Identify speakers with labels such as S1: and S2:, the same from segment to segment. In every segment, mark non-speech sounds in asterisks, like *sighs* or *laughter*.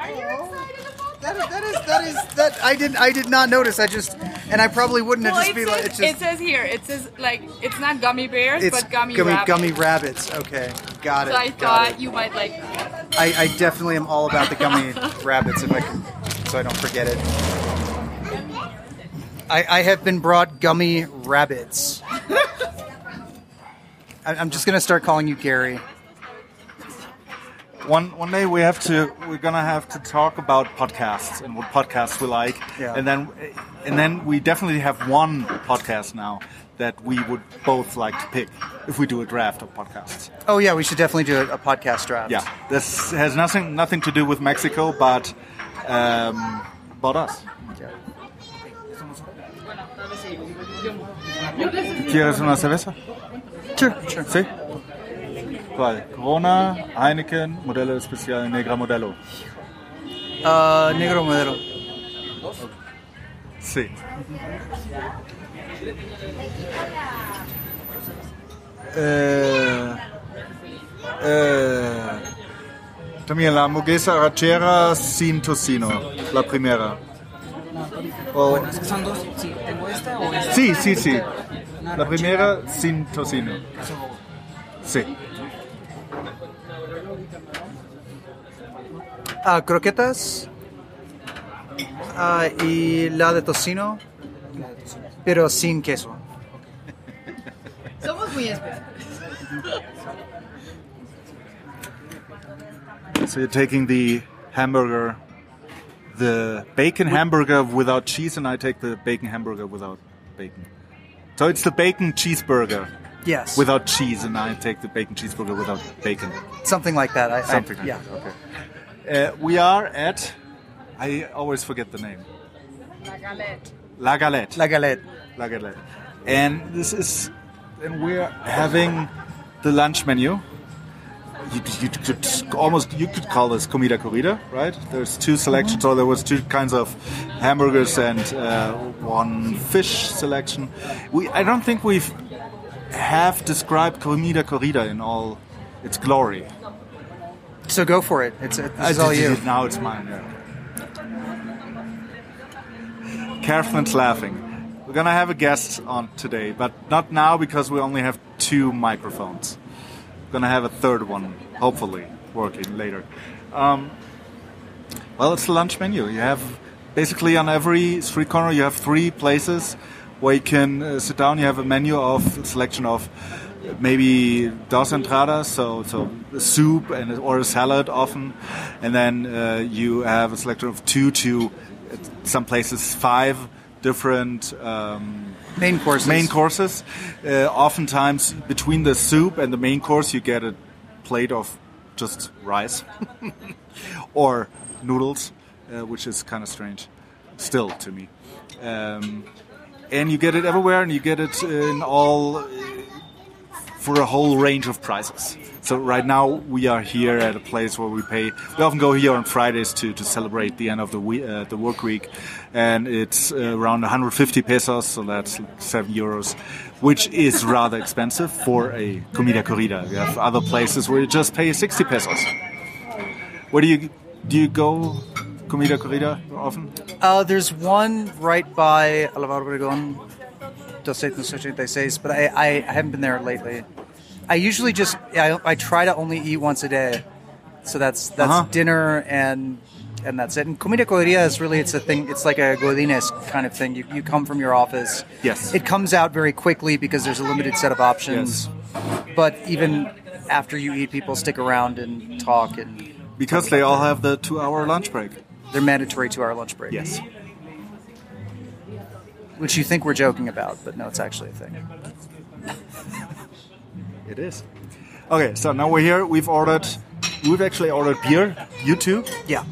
S1: Are you excited about
S2: That is, that is that is that I did I did not notice. I just and I probably wouldn't have just be
S1: says,
S2: like it's
S1: it says here. It says like it's not gummy bears,
S2: it's
S1: but gummy,
S2: gummy,
S1: rabbits.
S2: gummy rabbits. Okay, got it.
S1: So I thought
S2: it.
S1: you might like.
S2: I, I definitely am all about the gummy *laughs* rabbits if I can, so I don't forget it. I, I have been brought gummy rabbits. *laughs* I, I'm just gonna start calling you Gary.
S3: One one day we have to we're gonna have to talk about podcasts and what podcasts we like,
S2: Yeah.
S3: and then and then we definitely have one podcast now that we would both like to pick if we do a draft of podcasts.
S2: Oh yeah, we should definitely do a, a podcast draft.
S3: Yeah, this has nothing nothing to do with Mexico, but um, about us. ¿Quieres una cerveza?
S2: Sure, sure.
S3: Sí. ¿Cuál? Corona, Heineken, Modelo Especial Negra Modelo.
S2: Uh, negro modelo.
S3: Sí. Eh, eh, también la hamburguesa rachera sin tocino, la primera. O-
S4: Es que son dos. Sí, tengo esta o esta.
S3: sí, sí, La primera sin tocino. Sí.
S2: Ah, croquetas. Ah, y la de tocino,
S4: la de tocino.
S2: pero sin queso.
S1: Somos muy especiales.
S3: So you're taking the hamburger, the bacon hamburger without cheese, and I take the bacon hamburger without bacon. So it's the bacon cheeseburger
S2: Yes.
S3: without cheese, and I take the bacon cheeseburger without bacon.
S2: something like that. I, I-
S3: Something like
S2: yeah.
S3: that. Okay. Uh, we are at. I always forget the name.
S1: La galette.
S3: La Galette.
S2: La galette.
S3: La Galette. And this is, and we're having the lunch menu. You, you could almost you could call this comida corrida, right? There's two selections, or there was two kinds of hamburgers and uh, one fish selection. We I don't think we've have described comida corrida in all its glory.
S2: So go for it. It's, it's
S3: I
S2: all you.
S3: it, Now it's mine. Yeah. Catherine's laughing. We're gonna have a guest on today, but not now because we only have two microphones. We're gonna have a third one, hopefully, working later. Um, well, it's the lunch menu. You have basically on every street corner you have three places where you can uh, sit down. You have a menu of selection of maybe dos entradas, so so soup and or a salad often, and then uh, you have a selection of two to uh, some places five different. Um,
S2: Main courses.
S3: main courses. Uh, oftentimes, between the soup and the main course, you get a plate of just rice *laughs* or noodles, uh, which is kind of strange, still to me. Um, and you get it everywhere, and you get it in all for a whole range of prices. So right now we are here at a place where we pay. We often go here on Fridays to, to celebrate the end of the week, uh, the work week, and it's uh, around 150 pesos, so that's seven euros, which is rather expensive for a comida corrida. We have other places where you just pay 60 pesos. Where do you do you go comida corrida often?
S2: Uh, there's one right by Alvaro Obregón, 286, but I, I, haven't been there lately. I usually just I, I try to only eat once a day, so that's that's
S3: Uh-huh.
S2: dinner and and that's it. And comida corrida is really it's a thing. It's like a godines kind of thing. You, you come from your office.
S3: Yes.
S2: It comes out very quickly because there's a limited set of options. Yes. But even after you eat, people stick around and talk, and
S3: Because they all have the two-hour lunch break.
S2: They're mandatory to our lunch break.
S3: Yes.
S2: Which you think we're joking about, but no, it's actually a thing.
S3: It is. Okay, so now we're here. We've ordered. We've actually ordered beer. You too.
S2: Yeah.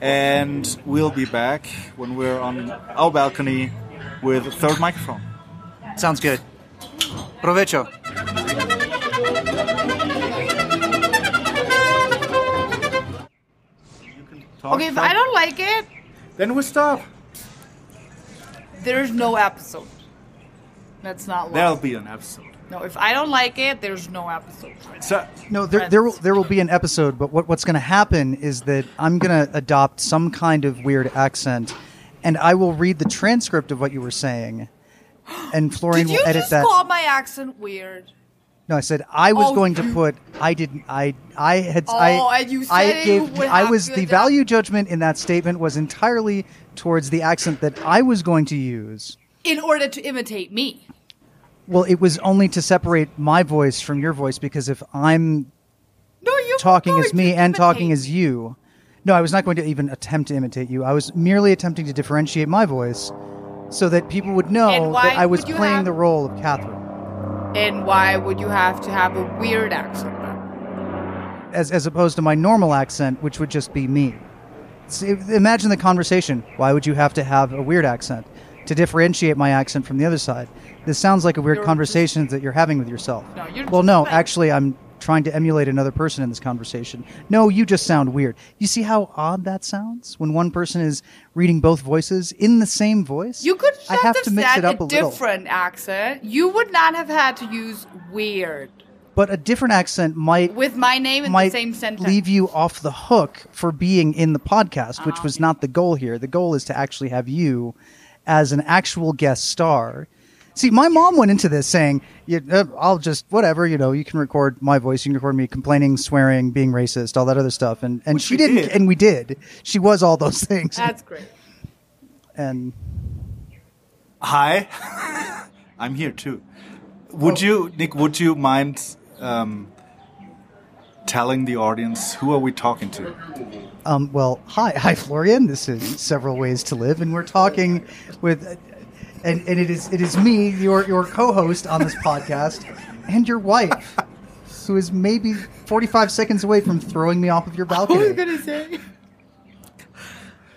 S3: and we'll be back when we're on our balcony with a third microphone.
S2: Sounds good. Provecho.
S1: If I don't like it,
S3: then we stop.
S1: there's no episode. That's not
S3: There'll be an episode.
S1: No, if I don't like it, there's no episode.
S3: So,
S2: No, there, there will there will be an episode, but what, what's going to happen is that I'm going to adopt some kind of weird accent, and I will read the transcript of what you were saying, and Florian will edit that.
S1: Did you
S2: will edit
S1: just
S2: that.
S1: call my accent weird?
S2: No, I said I was
S1: Oh,
S2: going to put. I didn't. I I had.
S1: Oh,
S2: I,
S1: and you said it
S2: gave. I was the value judgment in that statement was entirely towards the accent that I was going to use.
S1: In order to imitate me.
S2: Well, it was only to separate my voice from your voice because if I'm
S1: No, you
S2: talking as me and talking
S1: imitate
S2: as you. No, I was not going to even attempt to imitate you. I was merely attempting to differentiate my voice so that people would know that I was playing
S1: have-
S2: the role of Catherine.
S1: And why would you have to have a weird accent? then?
S2: As, as opposed to my normal accent, which would just be me. See, imagine the conversation. Why would you have to have a weird accent? To differentiate my accent from the other side. This sounds like a weird
S1: You're
S2: conversation that you're having with yourself.
S1: No, you're
S2: well, no, actually, I'm trying to emulate another person in this conversation. No, you just sound weird. You see how odd that sounds when one person is reading both voices in the same voice?
S1: You could
S2: I have
S1: have
S2: to mix
S1: said
S2: it up a,
S1: a
S2: little.
S1: different accent. You would not have had to use weird
S2: But a different accent might
S1: with my name in the same sentence.
S2: leave you off the hook for being in the podcast, which
S1: Ah,
S2: was not the goal here. The goal is to actually have you as an actual guest star. See, my mom went into this saying, yeah, uh, "I'll just whatever, you know. You can record my voice. You can record me complaining, swearing, being racist, all that other stuff." And and
S3: Which
S2: she didn't,
S3: did.
S2: and we did. She was all those *laughs* things.
S1: That's great.
S2: and
S3: hi, *laughs* I'm here too. Would you, Nick? Would you mind um, telling the audience who are we talking to?
S2: Um, well, hi, hi, Florian. This is several ways to live, and we're talking with, and, and it is it is me, your your co-host on this podcast, and your wife, who is maybe forty five seconds away from throwing me off of your balcony.
S1: What was gonna say?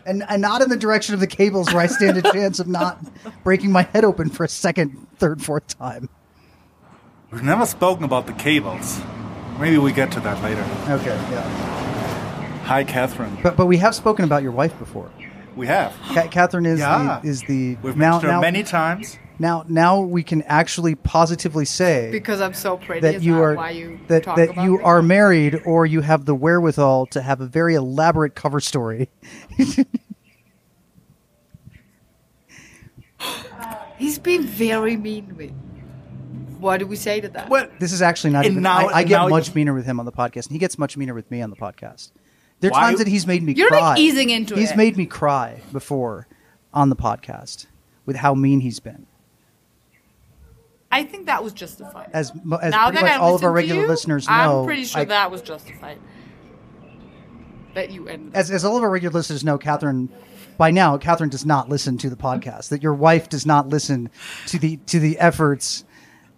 S2: and and not in the direction of the cables where I stand a chance of not breaking my head open for a second, third, fourth time.
S3: We've never spoken about the cables. Maybe we get to that later.
S2: Okay, yeah,
S3: Hi, Catherine.
S2: but but we have spoken about your wife before.
S3: We have.
S2: Ca- Catherine is
S3: Yeah.
S2: the is the
S3: We've
S2: now
S3: mentioned her
S2: now,
S3: many times.
S2: now now we can actually positively say
S1: Because I'm so pretty.
S2: that
S1: is
S2: you
S1: that
S2: are
S1: why you
S2: that
S1: talk
S2: that
S1: about
S2: you
S1: me?
S2: are married or you have the wherewithal to have a very elaborate cover story. *laughs*
S1: He's been very mean with. me. What do we say to that?
S3: Well,
S2: This is actually not
S3: And
S2: even.
S3: now-
S2: I, I get
S3: now-
S2: much meaner with him on the podcast, and he gets much meaner with me on the podcast. There are
S3: Why-
S2: times that he's made me
S1: You're, like, easing into it.
S2: he's
S1: it.
S2: made me cry before on the podcast with how mean he's been.
S1: I think that was justified.
S2: As mo- as
S1: now
S2: pretty
S1: that
S2: much
S1: I
S2: all of our
S1: to
S2: regular
S1: you,
S2: listeners know,
S1: I'm pretty sure
S2: I-
S1: that was justified. That you ended.
S2: as, as all of our regular listeners know, Catherine, by now, Catherine does not listen to the podcast. That your wife does not listen to the to the efforts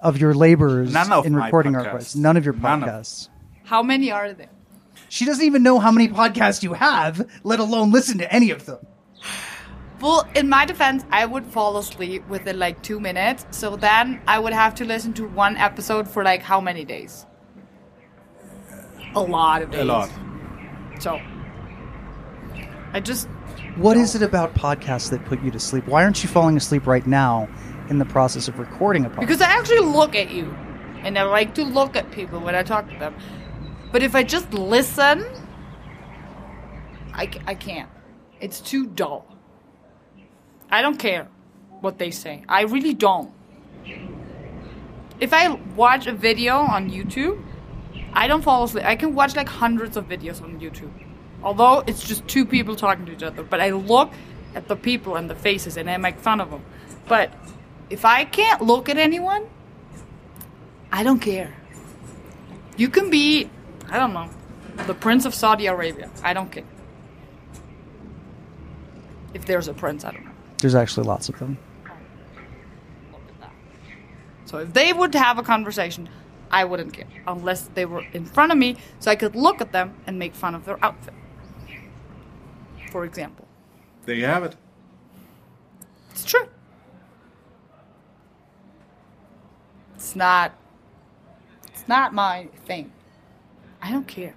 S2: of your labors
S3: None of
S2: in
S3: my
S2: recording our
S3: podcasts.
S2: podcasts. None of your
S3: None of-
S2: podcasts.
S1: How many are there?
S2: She doesn't even know how many podcasts you have, let alone listen to any of them.
S1: Well, in my defense, I would fall asleep within like two minutes. So then I would have to listen to one episode for like how many days? A lot of days.
S3: a lot.
S1: So I just
S2: What is it about podcasts that put you to sleep? Why aren't you falling asleep right now in the process of recording a podcast?
S1: because I actually look at you, and I like to look at people when I talk to them. But if I just listen, I, I can't. It's too dull. I don't care what they say. I really don't. If I watch a video on YouTube, I don't fall asleep. I can watch like hundreds of videos on YouTube. Although it's just two people talking to each other. But I look at the people and the faces and I make fun of them. But if I can't look at anyone, I don't care. You can be, I don't know, the Prince of Saudi Arabia. I don't care. If there's a prince, I don't know.
S2: There's actually lots of them.
S1: Look at that. So if they would have a conversation, I wouldn't care. Unless they were in front of me so I could look at them and make fun of their outfit. For example.
S3: There you have it.
S1: It's true. It's not. It's not my thing. I don't care.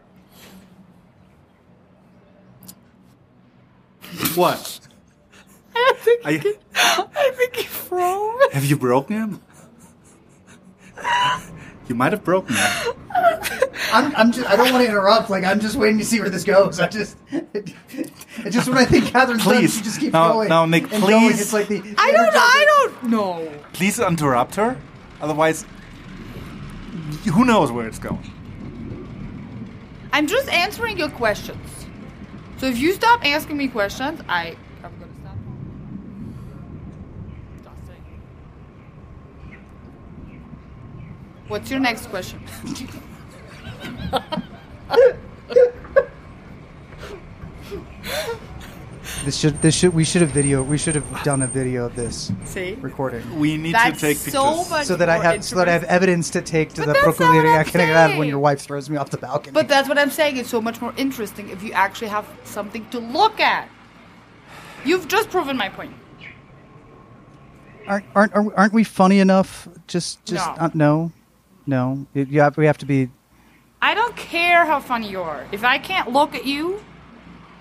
S3: What? *laughs*
S1: I think.
S3: Are you-
S1: I think he froze.
S3: Have you broken him? You might have broken him.
S2: I'm, I'm just, I don't want to interrupt. Like, I'm just waiting to see where this goes. I just, *laughs* it's just when I think Catherine's done,
S3: Please.
S2: she just keeps
S3: Now-
S2: going.
S3: now, Nick,
S2: and going.
S3: please.
S2: It's like the.
S1: I don't. I don't know.
S3: Please interrupt her. Otherwise, who knows where it's going.
S1: I'm just answering your questions. So if you stop asking me questions, I I'm gonna stop. What's your next question? *laughs*
S2: This should, this should, we should have video. We should have done a video of this
S1: See,
S2: recording,
S3: We need
S1: that's
S3: to take pictures.
S1: so much
S2: so that I
S1: more
S2: have, so that I have
S1: interesting.
S2: evidence to take to
S1: But
S2: the
S1: that's not what
S2: Procurator
S1: I'm
S2: Canada when
S1: saying.
S2: your wife throws me off the balcony.
S1: But that's what I'm saying. It's so much more interesting if you actually have something to look at. You've just proven my point.
S2: aren't, aren't, aren't aren't we funny enough? Just, just
S1: No.
S2: uh, no, no. It- you have, we have to be.
S1: I don't care how funny you are. If I can't look at you,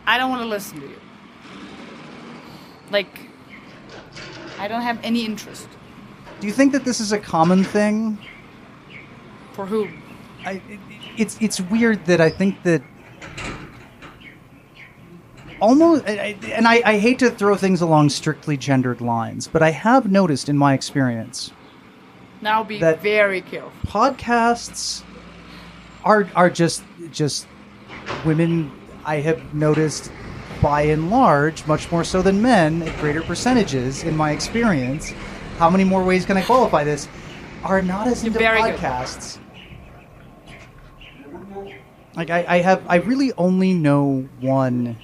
S1: I don't want to listen to you. Like, I don't have any interest.
S2: Do you think that this is a common thing?
S1: For who?
S2: I, it, it's it's weird that I think that almost, I, and I, I hate to throw things along strictly gendered lines, but I have noticed in my experience
S1: Now be
S2: That-
S1: very careful.
S2: podcasts are are just just women. I have noticed by and large, much more so than men, at greater percentages in my experience. How many more ways can I qualify this? Are not as into
S1: Very good.
S2: podcasts. Like I, I have, I really only know one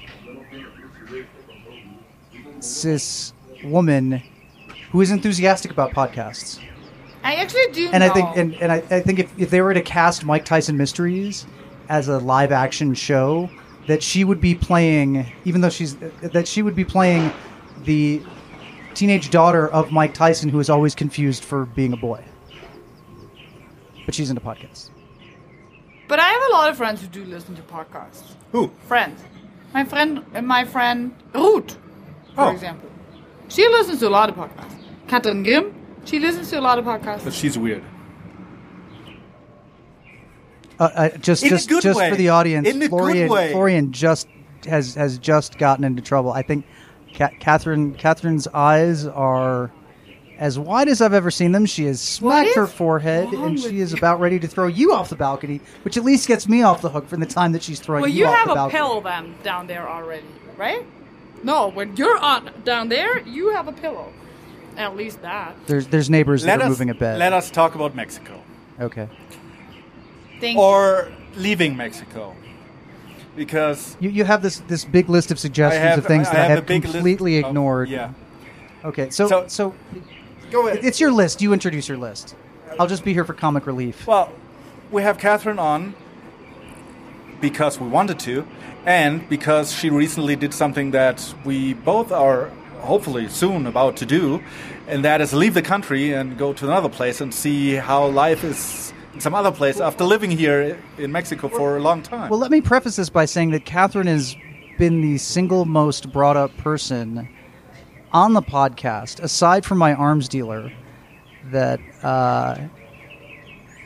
S2: cis woman who is enthusiastic about podcasts.
S1: I actually do
S2: And
S1: know.
S2: I think, and, and I, I think if, if they were to cast Mike Tyson Mysteries as a live action show, that she would be playing, even though she's, that she would be playing the teenage daughter of Mike Tyson, who is always confused for being a boy. But she's into podcasts.
S1: but I have a lot of friends who do listen to podcasts.
S3: Who?
S1: Friends. My friend, uh, my friend Ruth, for
S3: Oh.
S1: example. She listens to a lot of podcasts. Katrin Grimm, she listens to a lot of podcasts.
S3: But she's weird.
S2: Uh, uh, just,
S3: In a
S2: just,
S3: good
S2: just
S3: way.
S2: for the audience,
S3: In a good
S2: Florian,
S3: way.
S2: Florian just has has just gotten into trouble. I think Ca- Catherine Catherine's eyes are as wide as I've ever seen them. She has smacked her forehead, and she is
S1: you?
S2: about ready to throw you off the balcony, which at least gets me off the hook from the time that she's throwing
S1: Well,
S2: you,
S1: you
S2: off
S1: have
S2: the
S1: a
S2: balcony.
S1: pillow then down there already, right? No, when you're on down there, you have a pillow. At least that.
S2: There's there's neighbors
S3: Let
S2: that are moving a bed.
S3: let us talk about Mexico
S2: okay,
S1: Thank
S3: or leaving Mexico, because
S2: you you have this this big list of suggestions
S3: have
S2: of things
S3: I
S2: that I
S3: have
S2: have
S3: a big list
S2: completely
S3: of-
S2: ignored.
S3: yeah.
S2: Okay, so
S3: So-
S2: so
S3: Go ahead.
S2: it's your list. You introduce your list. I'll just be here for comic relief.
S3: Well, we have Catherine on because we wanted to, and because she recently did something that we both are hopefully soon about to do, and that is leave the country and go to another place and see how life is in some other place after living here in Mexico for a long time.
S2: Well, let me preface this by saying that Catherine has been the single most brought up person on the podcast, aside from my arms dealer, that. Uh,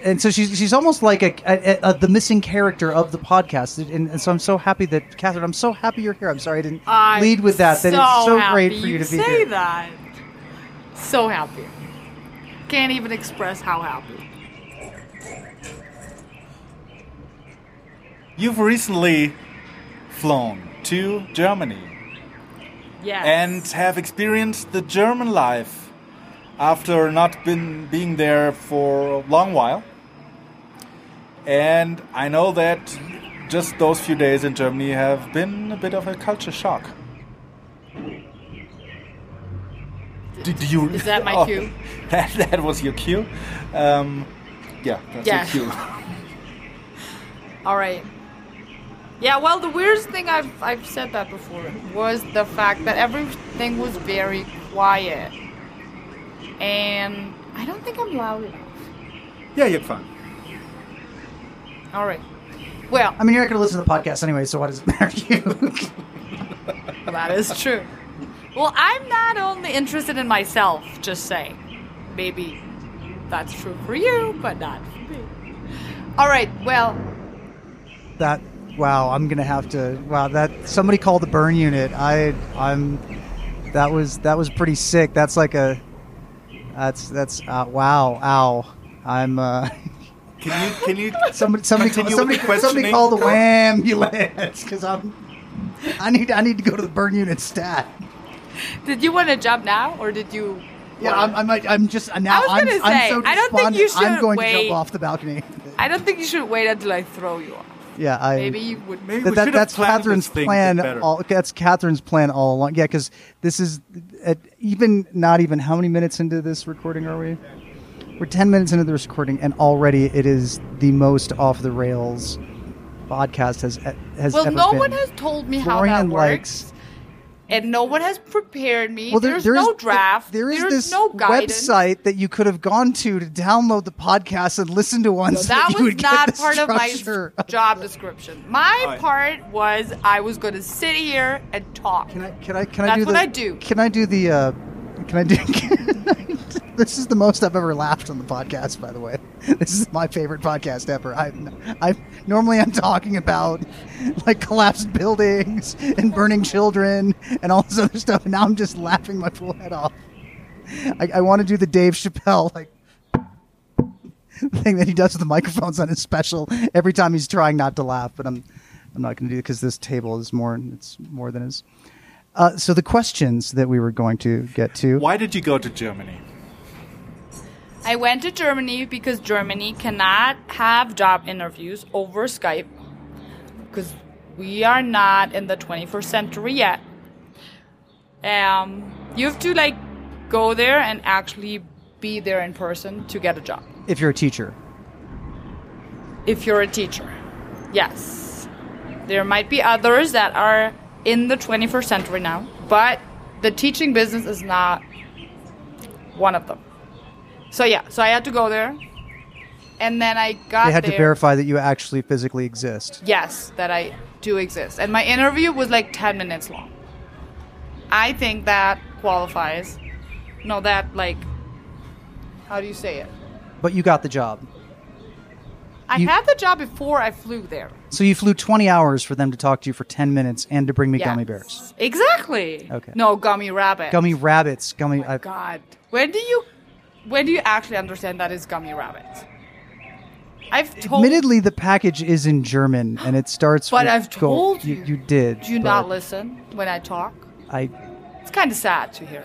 S2: and so she's she's almost like a, a, a the missing character of the podcast, and, and so I'm so happy that Catherine. I'm so happy you're here. I'm sorry I didn't
S1: I'm
S2: lead with that. That it's so great for you to be here.
S1: say
S2: here.
S1: that. So happy. Can't even express how happy.
S3: You've recently flown to Germany
S1: Yes.
S3: and have experienced the German life after not been being there for a long while. And I know that just those few days in Germany have been a bit of a culture shock. Do you?
S1: Is that my *laughs*
S3: Oh,
S1: cue? *laughs*
S3: That, that was your cue. Um, yeah, that's
S1: Yeah.
S3: your cue. *laughs*
S1: All right. Yeah, well, the weirdest thing I've I've said that before was the fact that everything was very quiet, and I don't think I'm loud enough.
S3: Yeah, you're fine.
S1: All right. Well,
S2: I mean, you're not going to listen to the podcast anyway, so what does it matter to you? *laughs*
S1: that is true. Well, I'm not only interested in myself. Just saying. Maybe that's true for you, but not for me. All right. Well,
S2: That wow, I'm gonna have to. Wow, that somebody called the burn unit. I I'm. That was that was pretty sick. That's like a. That's that's uh, wow. Ow. I'm. uh *laughs*
S3: Can you can you *laughs*
S2: Somebody somebody
S3: Continue
S2: somebody, somebody
S3: questioning.
S2: call the ambulance because I'm. I need I need to go to the burn unit stat.
S1: did you want to jump now, or did you?
S2: Yeah, I'm, I'm, like- I'm just now.
S1: I was gonna
S2: I'm
S1: say,
S2: so
S1: I don't think you
S2: despondent, I'm
S1: should
S2: going to jump off the balcony.
S1: I don't think you should wait until I throw you off.
S2: Yeah, I
S1: Maybe you would.
S3: Maybe
S2: that,
S3: we
S2: that-
S3: should have
S2: that's
S3: planned
S2: Catherine's
S3: this thing a bit
S2: plan. All, that's Catherine's plan all along. Yeah, because this is at even not even how many minutes into this recording are we? We're ten minutes into this recording, and already it is the most off the rails podcast has has
S1: Well,
S2: ever
S1: no
S2: been.
S1: one has told me how
S2: Florian
S1: that
S2: likes-
S1: works, and no one has prepared me.
S2: Well, there-
S1: There's
S2: there is-
S1: no draft.
S2: There is
S1: There's
S2: this
S1: no guidance.
S2: website that you could have gone to to download the podcast and listen to one.
S1: So
S2: so
S1: that
S2: you
S1: was
S2: would
S1: not
S2: the
S1: part of my
S2: structure.
S1: job description. My
S3: Alright.
S1: part was I was going to sit here and talk.
S2: Can I? Can I? Can I
S1: That's
S2: do
S1: what
S2: the,
S1: I do.
S2: Can I do the? Uh, can I do? *laughs* *laughs* this is the most I've ever laughed on the podcast. By the way, *laughs* this is my favorite podcast ever. I, I normally I'm talking about like collapsed buildings and burning children and all this other stuff, and now I'm just laughing my full head off. I, I want to do the Dave Chappelle like thing that he does with the microphones on his special every time he's trying not to laugh, but I'm I'm not going to do it because this table is more it's more than his. Uh, so the questions that we were going to get to.
S3: Why did you go to Germany?
S1: I went to Germany because Germany cannot have job interviews over Skype because we are not in the 21st century yet. Um, you have to like go there and actually be there in person to get a job.
S2: If you're a teacher,
S1: If you're a teacher, yes. There might be others that are in the 21st century now, but the teaching business is not one of them. So yeah, so I had to go there, and then I got
S2: they had
S1: there.
S2: to verify that you actually physically exist.
S1: Yes, that I do exist. And my interview was like 10 minutes long. I think that qualifies. No, that, like, how do you say it?
S2: But you got the job.
S1: I
S2: You-
S1: had the job before I flew there.
S2: So you flew 20 hours for them to talk to you for 10 minutes and to bring me
S1: Yes.
S2: gummy bears.
S1: Exactly.
S2: Okay.
S1: No, gummy rabbit.
S2: Gummy rabbits. Gummy. Oh I,
S1: God. When do you when do you actually understand that is gummy rabbit? I've told
S2: admittedly, the package is in German and it starts. *gasps*
S1: But
S2: with
S1: I've
S2: gold.
S1: told
S2: you.
S1: you.
S2: You did.
S1: do you
S2: but
S1: not listen when I talk?
S2: I.
S1: It's kind of sad to hear.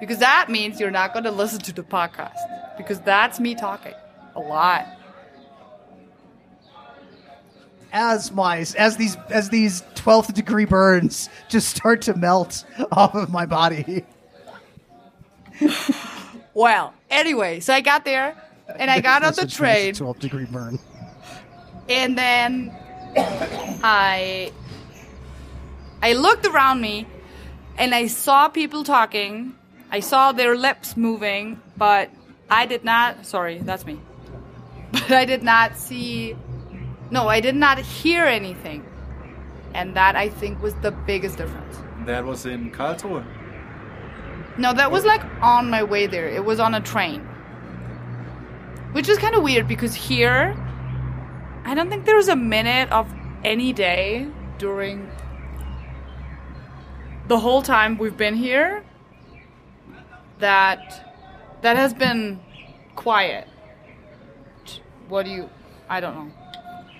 S1: Because that means you're not going to listen to the podcast. Because that's me talking a lot.
S2: As my as these as these 12th degree burns just start to melt *laughs* off of my body. *laughs*
S1: Well, anyway, so I got there and I got on the
S2: That's nice
S1: train
S2: 12th degree burn.
S1: and then I I looked around me and I saw people talking. I saw their lips moving, but I did not sorry, that's me. *laughs* But I did not see no, I did not hear anything. And that I think was the biggest difference.
S3: That was in Karlsruhe.
S1: No, that was like on my way there. It was on a train. Which is kind of weird because here, I don't think there's a minute of any day during the whole time we've been here that that has been quiet. What do you I don't know.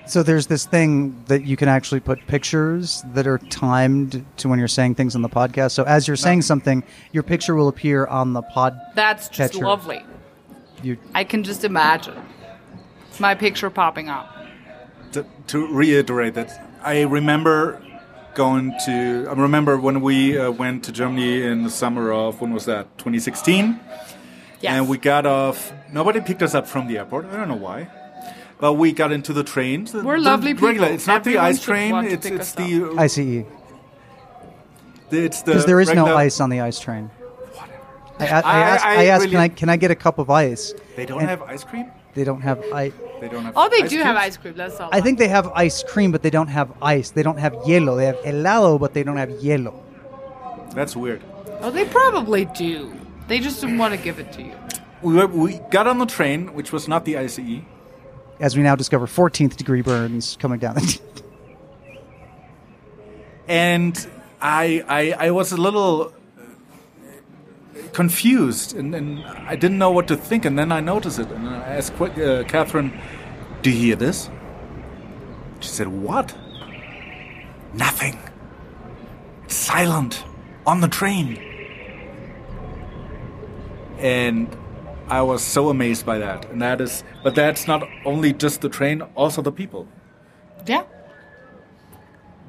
S2: So there's this thing that you can actually put pictures that are timed to when you're saying things on the podcast. So as you're saying something, your picture will appear on the pod.
S1: That's just
S2: Catcher.
S1: lovely.
S2: You,
S1: I can just imagine my picture popping up.
S3: to, to reiterate that, I remember going to. I remember when we uh, went to Germany in the summer of when was that? 2016.
S1: Yes.
S3: And we got off. Nobody picked us up from the airport. I don't know why. But we got into the train. The-
S1: We're
S3: the
S1: lovely
S3: Regular.
S1: people.
S3: It's not the ice train.
S1: want to
S3: It's
S1: pick
S3: it's
S1: us
S3: the
S2: ICE.
S3: it's the
S2: Because there is no ice on the ice train. I, I, I,
S3: I-
S2: asked,
S3: I
S2: I asked
S3: really-
S2: can I can I get a cup of ice?
S3: They don't
S2: And
S3: have ice cream.
S2: They don't have ice.
S3: They don't have.
S1: Oh, they
S3: ice
S1: do have ice cream. That's all.
S2: I think they have ice cream, but they don't have ice. They don't have hielo. They have helado, but they don't have hielo.
S3: That's weird.
S1: Oh, they probably do. They just didn't want to give it to you.
S3: We, were, we got on the train, which was not the ICE.
S2: As we now discover, 14th degree burns coming down. the *laughs*
S3: and I, I I was a little confused and, and I didn't know what to think and then I noticed it and I asked uh, Catherine, "Do you hear this?" She said, "What?" Nothing. It's silent on the train. And I was so amazed by that. And that is but that's not only just the train, also the people.
S1: Yeah.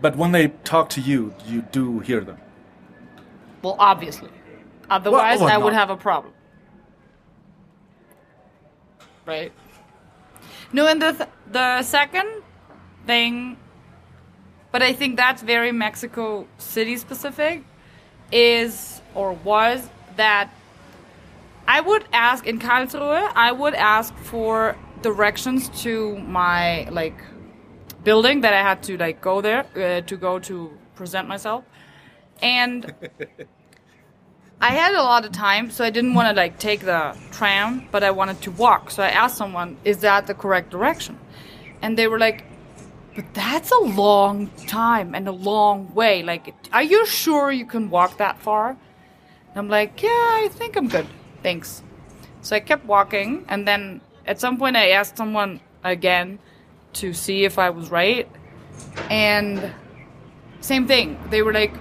S3: But when they talk to you, you do hear them.
S1: Well, obviously. Otherwise,
S3: Well,
S1: I would
S3: not-
S1: have a problem. Right? No, and the th- the second thing, but I think that's very Mexico City specific, is or was that I would ask in Karlsruhe, I would ask for directions to my like building that I had to like go there uh, to go to present myself, and I had a lot of time, so I didn't want to like take the tram, but I wanted to walk. So I asked someone, "Is that the correct direction?" And they were like, "But that's a long time and a long way. Like, are you sure you can walk that far?" And I'm like, "Yeah, I think I'm good. Thanks." So I kept walking, and then at some point I asked someone again to see if I was right, and same thing. They were like,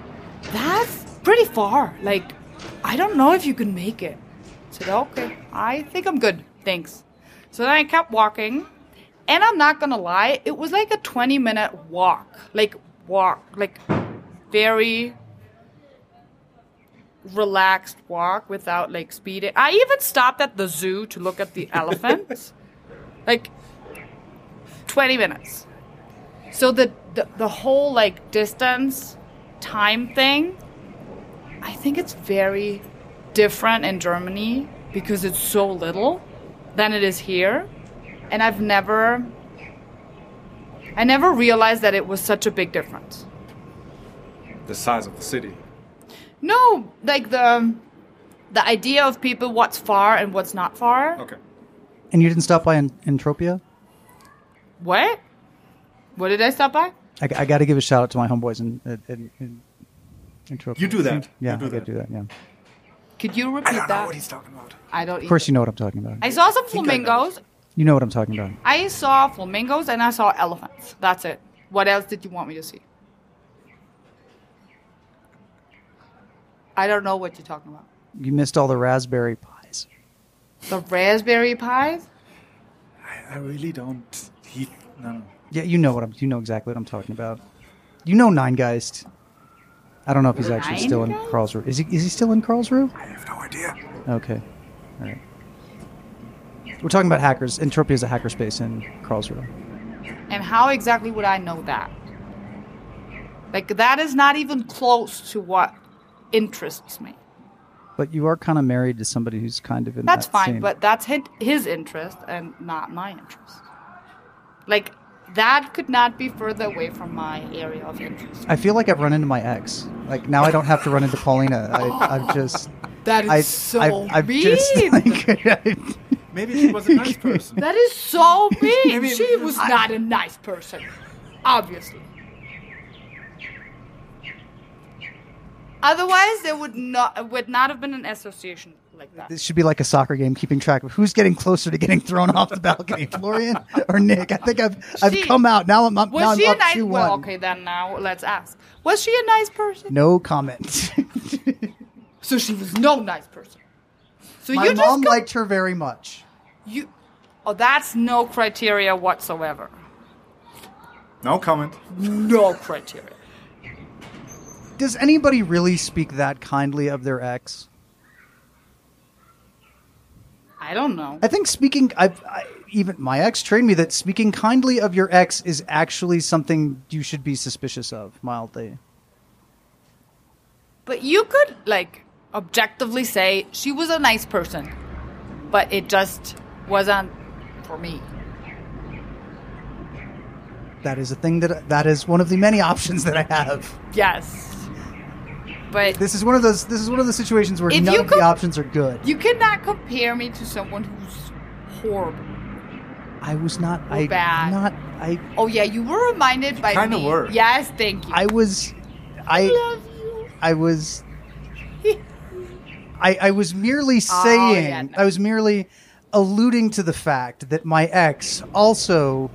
S1: "That's pretty far. Like, I don't know if you can make it." I said, "Okay, I think I'm good. Thanks." So then I kept walking, and I'm not gonna lie, it was like a 20 minute walk. Like walk, like very relaxed walk without like speeding. I even stopped at the zoo to look at the *laughs* elephants. like 20 minutes. So the, the the whole like distance time thing, I think it's very different in Germany because it's so little than it is here. And I've never I never realized that it was such a big difference.
S3: The size of the city.
S1: No, like the um, the idea of people what's far and what's not far.
S3: Okay.
S2: and you didn't stop by in Entropia?
S1: What? What did I stop by?
S2: I, I got to give a shout out to my homeboys in, in, in, in Entropia.
S3: You do that.
S2: Yeah,
S3: You do
S2: I got to
S3: that.
S2: do that. Yeah.
S1: Could you repeat that?
S3: Know what he's talking about.
S1: I don't.
S2: Of course, you know what I'm talking about.
S1: I saw some
S3: think I know.
S1: flamingos.
S2: You know what I'm talking about.
S1: I saw flamingos and I saw elephants. That's it. What else did you want me to see? I don't know what you're talking about.
S2: You missed all the Raspberry Pis.
S1: The raspberry pies?
S3: I really don't. He, no.
S2: Yeah, you know what I'm. You know exactly what I'm talking about. You know Nine Geist. I don't know if he's actually
S1: Nine
S2: still in
S1: Geist?
S2: Karlsruhe. Is he? Is he still in Karlsruhe?
S3: I have no idea.
S2: Okay. All right. We're talking about hackers. Entropia is a hackerspace in Karlsruhe.
S1: And how exactly would I know that? Like, that is not even close to what interests me.
S2: But you are kind of married to somebody who's kind of in
S1: That's
S2: that
S1: fine,
S2: same-
S1: but that's his, his interest and not my interest. Like, that could not be further away from my area of interest.
S2: I feel like I've run into my ex. Like now I don't have to run into Paulina. I, I've just. *laughs*
S1: That is
S2: I,
S1: so
S2: I've, I've
S1: mean.
S2: just *laughs* like,
S3: Maybe she was a nice person.
S1: That is so *laughs* mean.
S3: Maybe-
S1: she was
S3: I-
S1: not a nice person, obviously. Otherwise, there would not would not have been an association like that.
S2: this should be like a soccer game, keeping track of who's getting closer to getting thrown off the balcony, *laughs* Florian or Nick. I think I've I've
S1: She-
S2: come out now. I'm up, now
S1: Was
S2: I'm
S1: she a
S2: up
S1: nice?
S2: two
S1: Well,
S2: one.
S1: okay, then now let's ask. Was she a nice person?
S2: No comment. *laughs*
S1: So she was no nice person. So
S2: My
S1: you
S2: mom
S1: just go-
S2: liked her very much.
S1: you. Oh, that's no criteria whatsoever.
S3: No comment.
S1: No criteria.
S2: Does anybody really speak that kindly of their ex?
S1: I don't know.
S2: I think speaking, I've, I, even my ex trained me that speaking kindly of your ex is actually something you should be suspicious of, mildly.
S1: But you could like objectively say she was a nice person, but it just wasn't for me.
S2: That is a thing that that is one of the many options that I have.
S1: Yes. But
S2: This is one of those. This is one of the situations where none of
S1: could-
S2: the options are good.
S1: you cannot compare me to someone who's horrible.
S2: I was not. I
S1: bad.
S2: not. I.
S1: Oh yeah, you were reminded by
S3: kinda
S1: me.
S3: were.
S1: Yes, thank you.
S2: I was. I.
S1: love you.
S2: I was. *laughs* I, I was merely
S1: Oh,
S2: saying.
S1: yeah, no.
S2: I was merely alluding to the fact that my ex also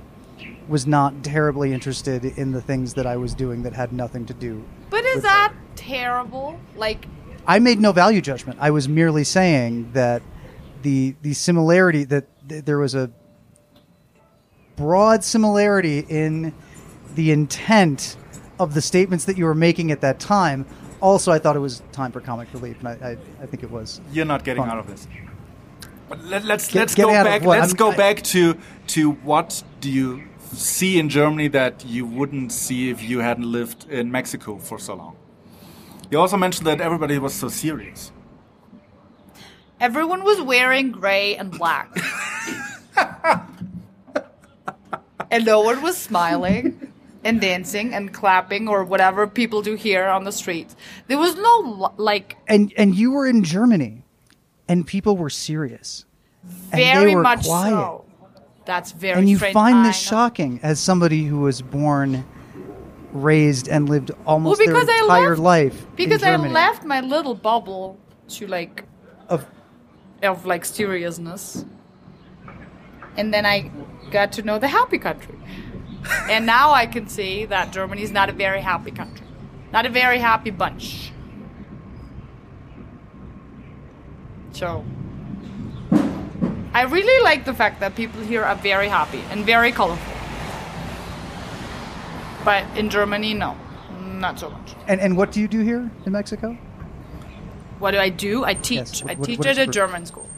S2: was not terribly interested in the things that I was doing that had nothing to do.
S1: But is
S2: with
S1: that terrible? Like,
S2: I made no value judgment. I was merely saying that the the similarity that th- there was a broad similarity in the intent of the statements that you were making at that time. Also, I thought it was time for comic relief, and I, I, I think it was.
S3: You're not getting
S2: Fun.
S3: out of this. But let, let's
S2: Get-
S3: let's
S2: get
S3: go back. Let's
S2: I'm-
S3: go
S2: I-
S3: back to to what do you see in Germany that you wouldn't see if you hadn't lived in Mexico for so long? You also mentioned that everybody was so serious.
S1: everyone was wearing gray and black. *laughs* and no one was smiling and dancing and clapping or whatever people do here on the streets. There was no, like,
S2: And and you were in Germany, and people were serious. And they
S1: very
S2: were
S1: much
S2: quiet.
S1: so. That's very
S2: and you find this shocking as somebody who was born, raised, and lived almost
S1: Well, because
S2: their
S1: I
S2: entire
S1: left-
S2: life
S1: Because I left my little bubble to, like,
S2: of
S1: of like seriousness. And then I got to know the happy country. and now I can see that Germany is not a very happy country. Not a very happy bunch. So I really like the fact that people here are very happy and very colorful. But in Germany, no. Not so much.
S2: and and what do you do here in Mexico?
S1: What do I do? I teach.
S2: Yes, what-
S1: I teach
S2: what
S1: at a
S2: your-
S1: German school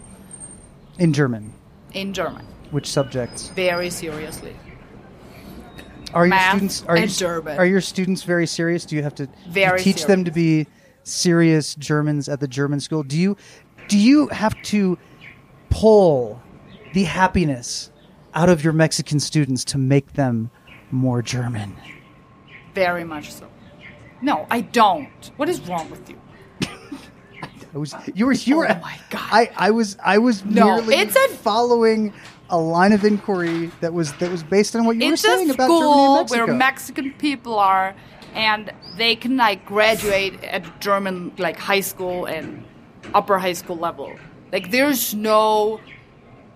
S2: In German,
S1: in German.
S2: which subjects
S1: Very seriously.
S2: are your students? Are
S1: and
S2: you, Are your students very serious? Do you have to
S1: Very
S2: teach them to be serious Germans at the German school? Do you do you have to pull the happiness out of your Mexican students to make them more German?
S1: Very much so. No, I don't. What is wrong with you? *laughs*
S2: I was you were you were
S1: Oh my God.
S2: I, I was I was
S1: No,
S2: merely
S1: it's a-
S2: following a line of inquiry that was that was based on what you were saying about Germany and
S1: school
S2: Mexico.
S1: where Mexican people are, and they can like graduate at German like high school and upper high school level. Like there's no,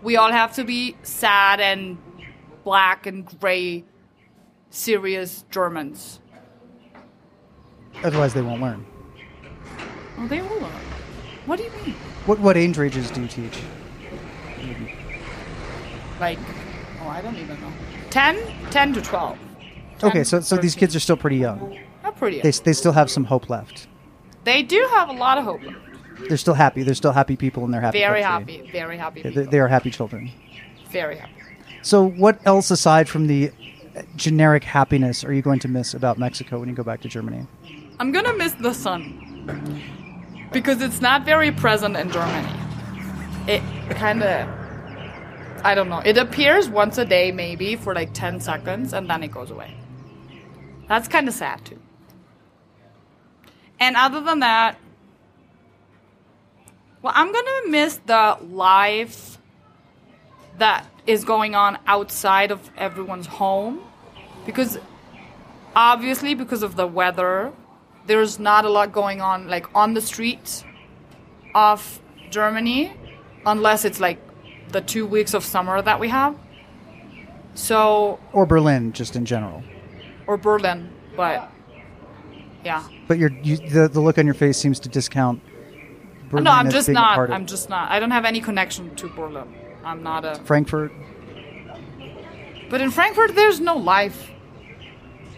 S1: we all have to be sad and black and gray, serious Germans.
S2: Otherwise, they won't learn.
S1: Oh, they all are. What do you mean?
S2: What what age ranges do you teach?
S1: Like, oh, I don't even know. 10? 10 to 12. 10
S2: Okay, so so these kids are still pretty young.
S1: They're pretty.
S2: They they still have some hope left.
S1: They do have a lot of hope.
S2: They're still happy. They're still happy people and they're happy.
S1: Very happy. Very happy.
S2: They, they are happy children.
S1: very happy.
S2: So, what else aside from the generic happiness are you going to miss about Mexico when you go back to Germany?
S1: I'm gonna miss the sun because it's not very present in Germany. It kind of, I don't know. It appears once a day, maybe for like 10 seconds, and then it goes away. That's kind of sad too. And other than that, well, I'm gonna miss the life that is going on outside of everyone's home because obviously because of the weather there's not a lot going on like on the streets of germany unless it's like the two weeks of summer that we have so
S2: Or Berlin, just in general.
S1: or berlin but yeah
S2: But your you, the the look on your face seems to discount. Berlin
S1: no i'm just not
S2: of-
S1: i'm just not i don't have any connection to berlin i'm not a
S2: Frankfurt.
S1: but in frankfurt there's no life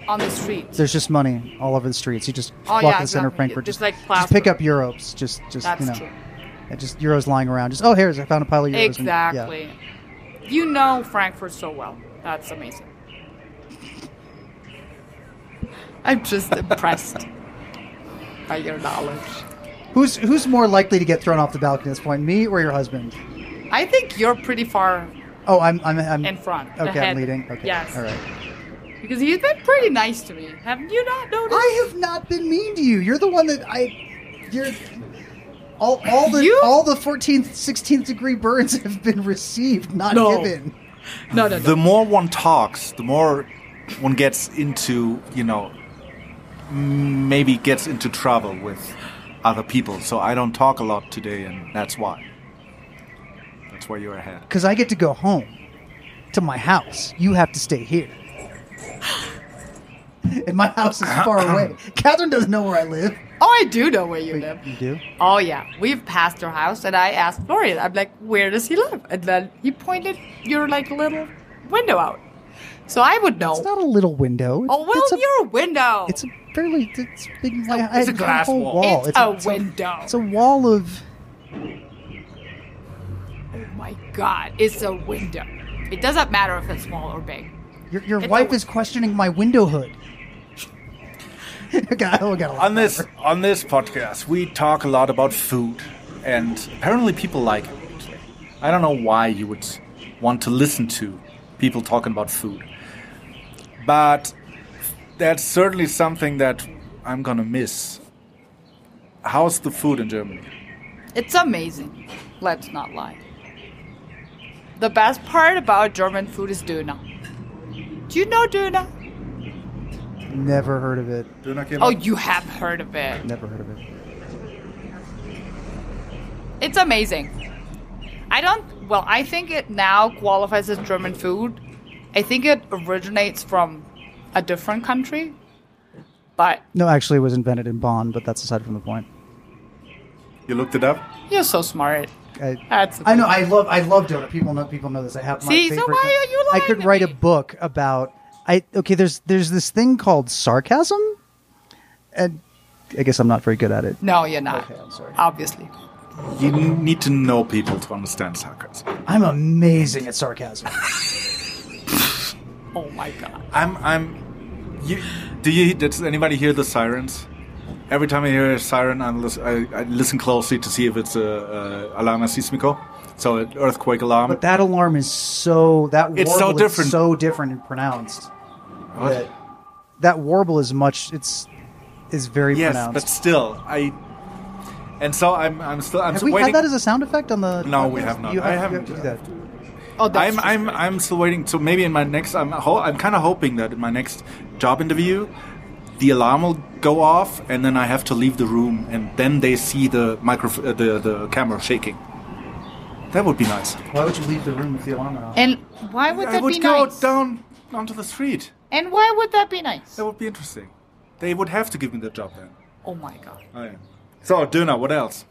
S1: on the streets
S2: There's just money all over the streets. You just
S1: Oh,
S2: walk
S1: yeah,
S2: the center of. Frankfurt.
S1: Just
S2: Just,
S1: like
S2: just pick up euros. Just just
S1: that's
S2: you know,
S1: true
S2: just euros lying around. Just oh, here's I found a pile of euros. and- yeah.
S1: Exactly. You know Frankfurt so well. That's amazing. I'm just impressed by your knowledge.
S2: Who's who's more likely to get thrown off the balcony at this point, me or your husband?
S1: I think you're pretty far
S2: Oh, I'm I'm, I'm
S1: in front.
S2: Okay,
S1: ahead.
S2: I'm leading. Okay,
S1: Yes.
S2: all right.
S1: Because he's been pretty nice to me. haven't you not noticed?
S2: I have not been mean to you. You're the one that I. You're. All, all the
S1: You-
S2: all the 14th 16th degree burns *laughs* have been received not
S1: No.
S2: given
S1: No, no, no.
S3: the more one talks, the more one gets into, you know, maybe gets into trouble with other people. So I don't talk a lot today, and that's why. That's why you're ahead.
S2: Because I get to go home to my house. You have to stay here. *gasps* and my house is far away. *clears throat* Catherine doesn't know where I live.
S1: oh, I do know where you live.
S2: You do?
S1: Oh yeah, we've passed your house, and I asked Florian. I'm like, "Where does he live?" And then he pointed your like little window out, so I would know.
S2: It's not a little window.
S1: oh well,
S2: it's a,
S1: your window.
S2: It's a fairly. It's big. My,
S3: it's a
S2: I-
S3: glass
S2: whole
S3: wall.
S2: wall.
S1: It's a window.
S2: It's a wall of.
S1: oh my god, it's a window. It doesn't matter if it's small or big.
S2: Your, your
S1: It's
S2: wife
S1: a-
S2: is questioning my window hood. God, oh, God,
S3: On this on this podcast, we talk a lot about food, and apparently people like it. I don't know why you would want to listen to people talking about food, but that's certainly something that I'm gonna miss. How's the food in Germany?
S1: It's amazing. Let's not lie. The best part about German food is Döner. Do you know Döner?
S2: Never heard of it.
S1: Oh, you have heard of it.
S2: Never heard of it.
S1: It's amazing. I don't. Well, I think it now qualifies as German food. I think it originates from a different country, but
S2: No, actually, it was invented in Bonn, but that's aside from the point.
S3: You looked it up.
S1: you're so smart.
S2: I,
S1: That's.
S2: I know. I love. I love donut. People know. People know this. I have my
S1: See, so
S2: favorite.
S1: why are you
S2: I could
S1: to
S2: write a book about. I okay. There's there's this thing called sarcasm, and I guess I'm not very good at it.
S1: No, you're not.
S2: Okay, I'm sorry.
S1: Obviously.
S3: You need to know people to understand sarcasm.
S2: I'm amazing at sarcasm. *laughs*
S1: Oh my god.
S3: I'm I'm. You, do you? Does anybody hear the sirens? Every time I hear a siren, I listen, I, I listen closely to see if it's a, a alarma sísmico, so an earthquake alarm.
S2: But that alarm is so that
S3: It's so
S2: warble is
S3: different.
S2: so different and pronounced.
S3: What?
S2: That, that warble is much. It's is very
S3: yes,
S2: pronounced.
S3: but still, I. And so I'm. I'm still. I'm
S2: have we
S3: waiting.
S2: had that as a sound effect on the?
S3: No, we have not.
S2: You
S3: I
S2: have,
S3: haven't-
S2: You have to do that.
S1: Oh, that's
S3: I'm. I'm.
S1: great.
S3: I'm still waiting. So maybe in my next. I'm. Ho- I'm kind of hoping that in my next job interview, the alarm will go off, and then I have to leave the room, and then they see the micro, uh, the the camera shaking. That would be nice.
S2: Why would you leave the room with the alarm off?
S1: And why would that be nice?
S3: I would
S1: be
S3: go
S1: nice?
S3: down onto the street.
S1: And why would that be nice?
S3: That would be interesting. They would have to give me the job then.
S1: Oh my god.
S3: Oh, yeah. So, Duna, what else?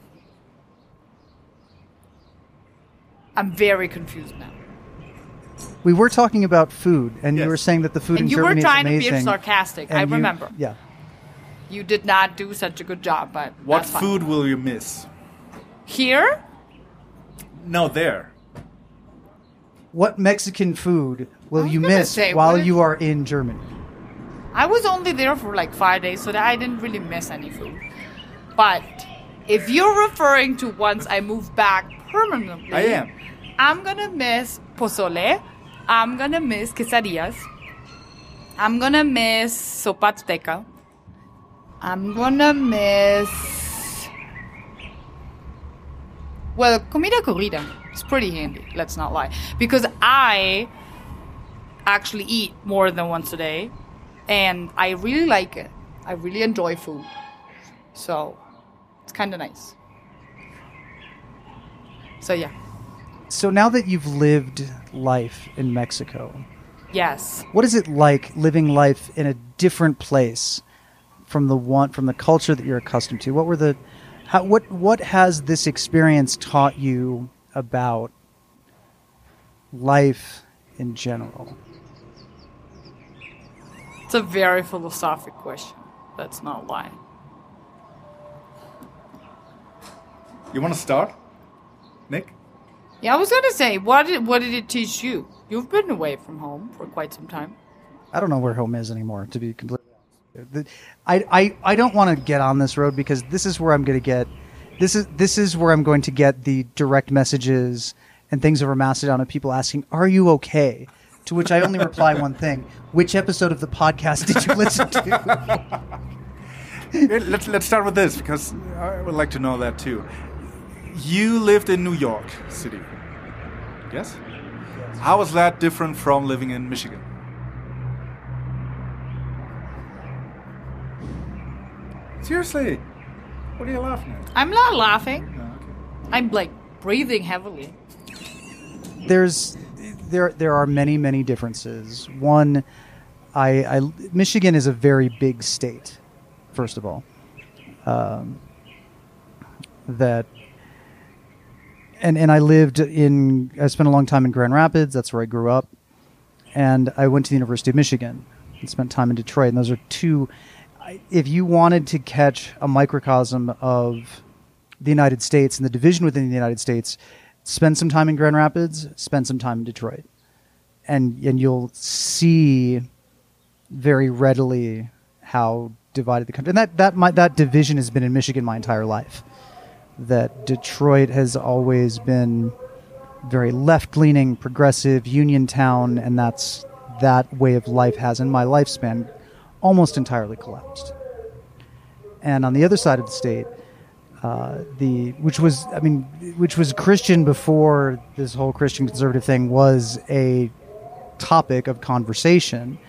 S1: I'm very confused now.
S2: We were talking about food, and
S3: Yes.
S2: you were saying that the food in
S1: And you were
S2: Germany
S1: trying to
S2: is
S1: be
S2: amazing.
S1: sarcastic.
S2: and
S1: I
S2: you-
S1: remember.
S2: Yeah.
S1: You did not do such a good job, but
S3: What
S1: that's fine.
S3: food will you miss?
S1: here?
S3: No, there.
S2: What Mexican food will you miss
S1: say,
S2: while you are in Germany?
S1: I was only there for like five days, so that I didn't really miss any food. But if you're referring to once I move back permanently,
S3: I am.
S1: I'm gonna miss pozole. I'm gonna miss quesadillas. I'm gonna miss sopa azteca. I'm gonna miss. Well, comida corrida is pretty handy. Let's not lie, because I actually eat more than once a day, and I really like it. I really enjoy food, so it's kind of nice. So yeah,
S2: So now that you've lived life in Mexico,
S1: yes.
S2: what is it like living life in a different place from the one from the culture that you're accustomed to? What were the how, what what has this experience taught you about life in general?
S1: It's a very philosophic question. Let's not lie.
S3: You want to start? Nick?
S1: Yeah, I was gonna say, what did what did it teach you? You've been away from home for quite some time.
S2: I don't know where home is anymore, to be completely honest. I, I, I don't want to get on this road because this is where I'm going to get this is this is where I'm going to get the direct messages and things over Mastodon of people asking, "Are you okay?" To which I only reply one *laughs* thing: Which episode of the podcast did you listen to? *laughs*
S3: Let's let's start with this because I would like to know that too. You lived in New York City, yes? How is that different from living in Michigan? Seriously, what are you laughing at?
S1: I'm not laughing.
S3: No, okay.
S1: I'm like breathing heavily.
S2: there's there there are many many differences. One, I, I Michigan is a very big state. First of all, um, that and and I lived in I spent a long time in Grand Rapids. That's where I grew up, and I went to the University of Michigan and spent time in Detroit. And those are two. If you wanted to catch a microcosm of the United States and the division within the United States, spend some time in Grand Rapids, spend some time in Detroit, and and you'll see very readily how divided the country. And that that my, that division has been in Michigan my entire life. That Detroit has always been very left leaning, progressive, union town, and that's that way of life has in my lifespan almost entirely collapsed. And on the other side of the state, uh, the which was I mean which was Christian before this whole Christian conservative thing was a topic of conversation.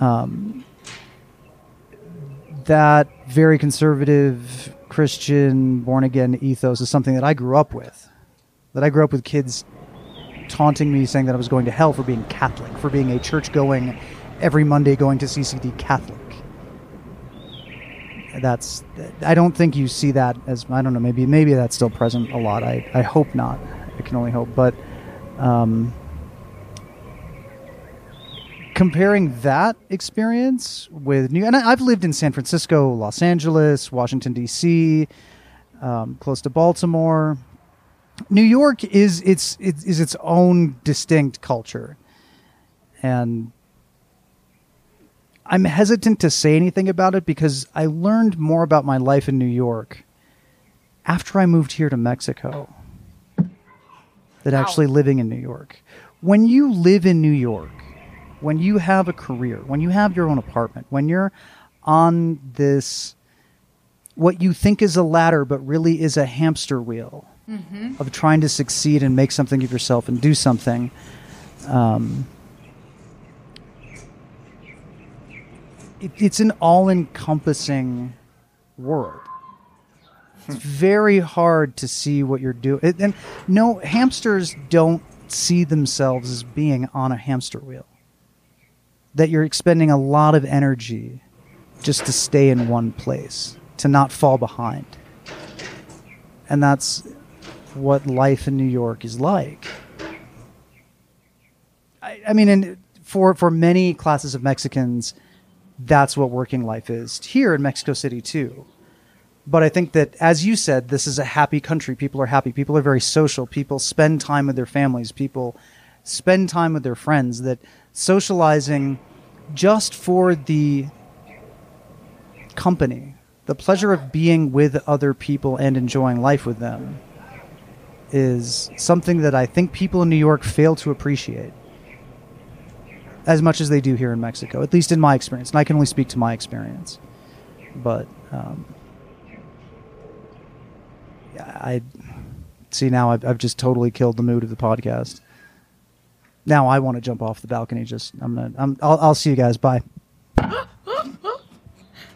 S2: Um, that very conservative Christian born again ethos is something that I grew up with. That I grew up with kids taunting me saying that I was going to hell for being Catholic, for being a church going every Monday going to CCD Catholic that's I don't think you see that as I don't know maybe maybe that's still present a lot. I, I hope not. I can only hope. But um, comparing that experience with New and I- I've lived in San Francisco, Los Angeles, Washington D.C., um, close to Baltimore. New York is its it is its own distinct culture, and I'm hesitant to say anything about it because I learned more about my life in New York after I moved here to Mexico than actually living in New York. When you live in New York, when you have a career, when you have your own apartment, when you're on this what you think is a ladder but really is a hamster wheel of trying to succeed and make something of yourself and do something um, it, it's an all-encompassing world. It's very hard to see what you're doing. And no, hamsters don't see themselves as being on a hamster wheel. That you're expending a lot of energy just to stay in one place, to not fall behind. And that's what life in New York is like. I, I mean, and for for many classes of Mexicans, that's what working life is here in Mexico City too. But I think that, as you said, this is a happy country. People are happy. People are very social. People spend time with their families. People spend time with their friends. That socializing just for the company, the pleasure of being with other people and enjoying life with them, is something that I think people in New York fail to appreciate as much as they do here in Mexico, at least in my experience. And I can only speak to my experience. But um, I see now I've, I've just totally killed the mood of the podcast. Now I want to jump off the balcony. Just I'm gonna I'm, I'll, I'll see you guys. Bye.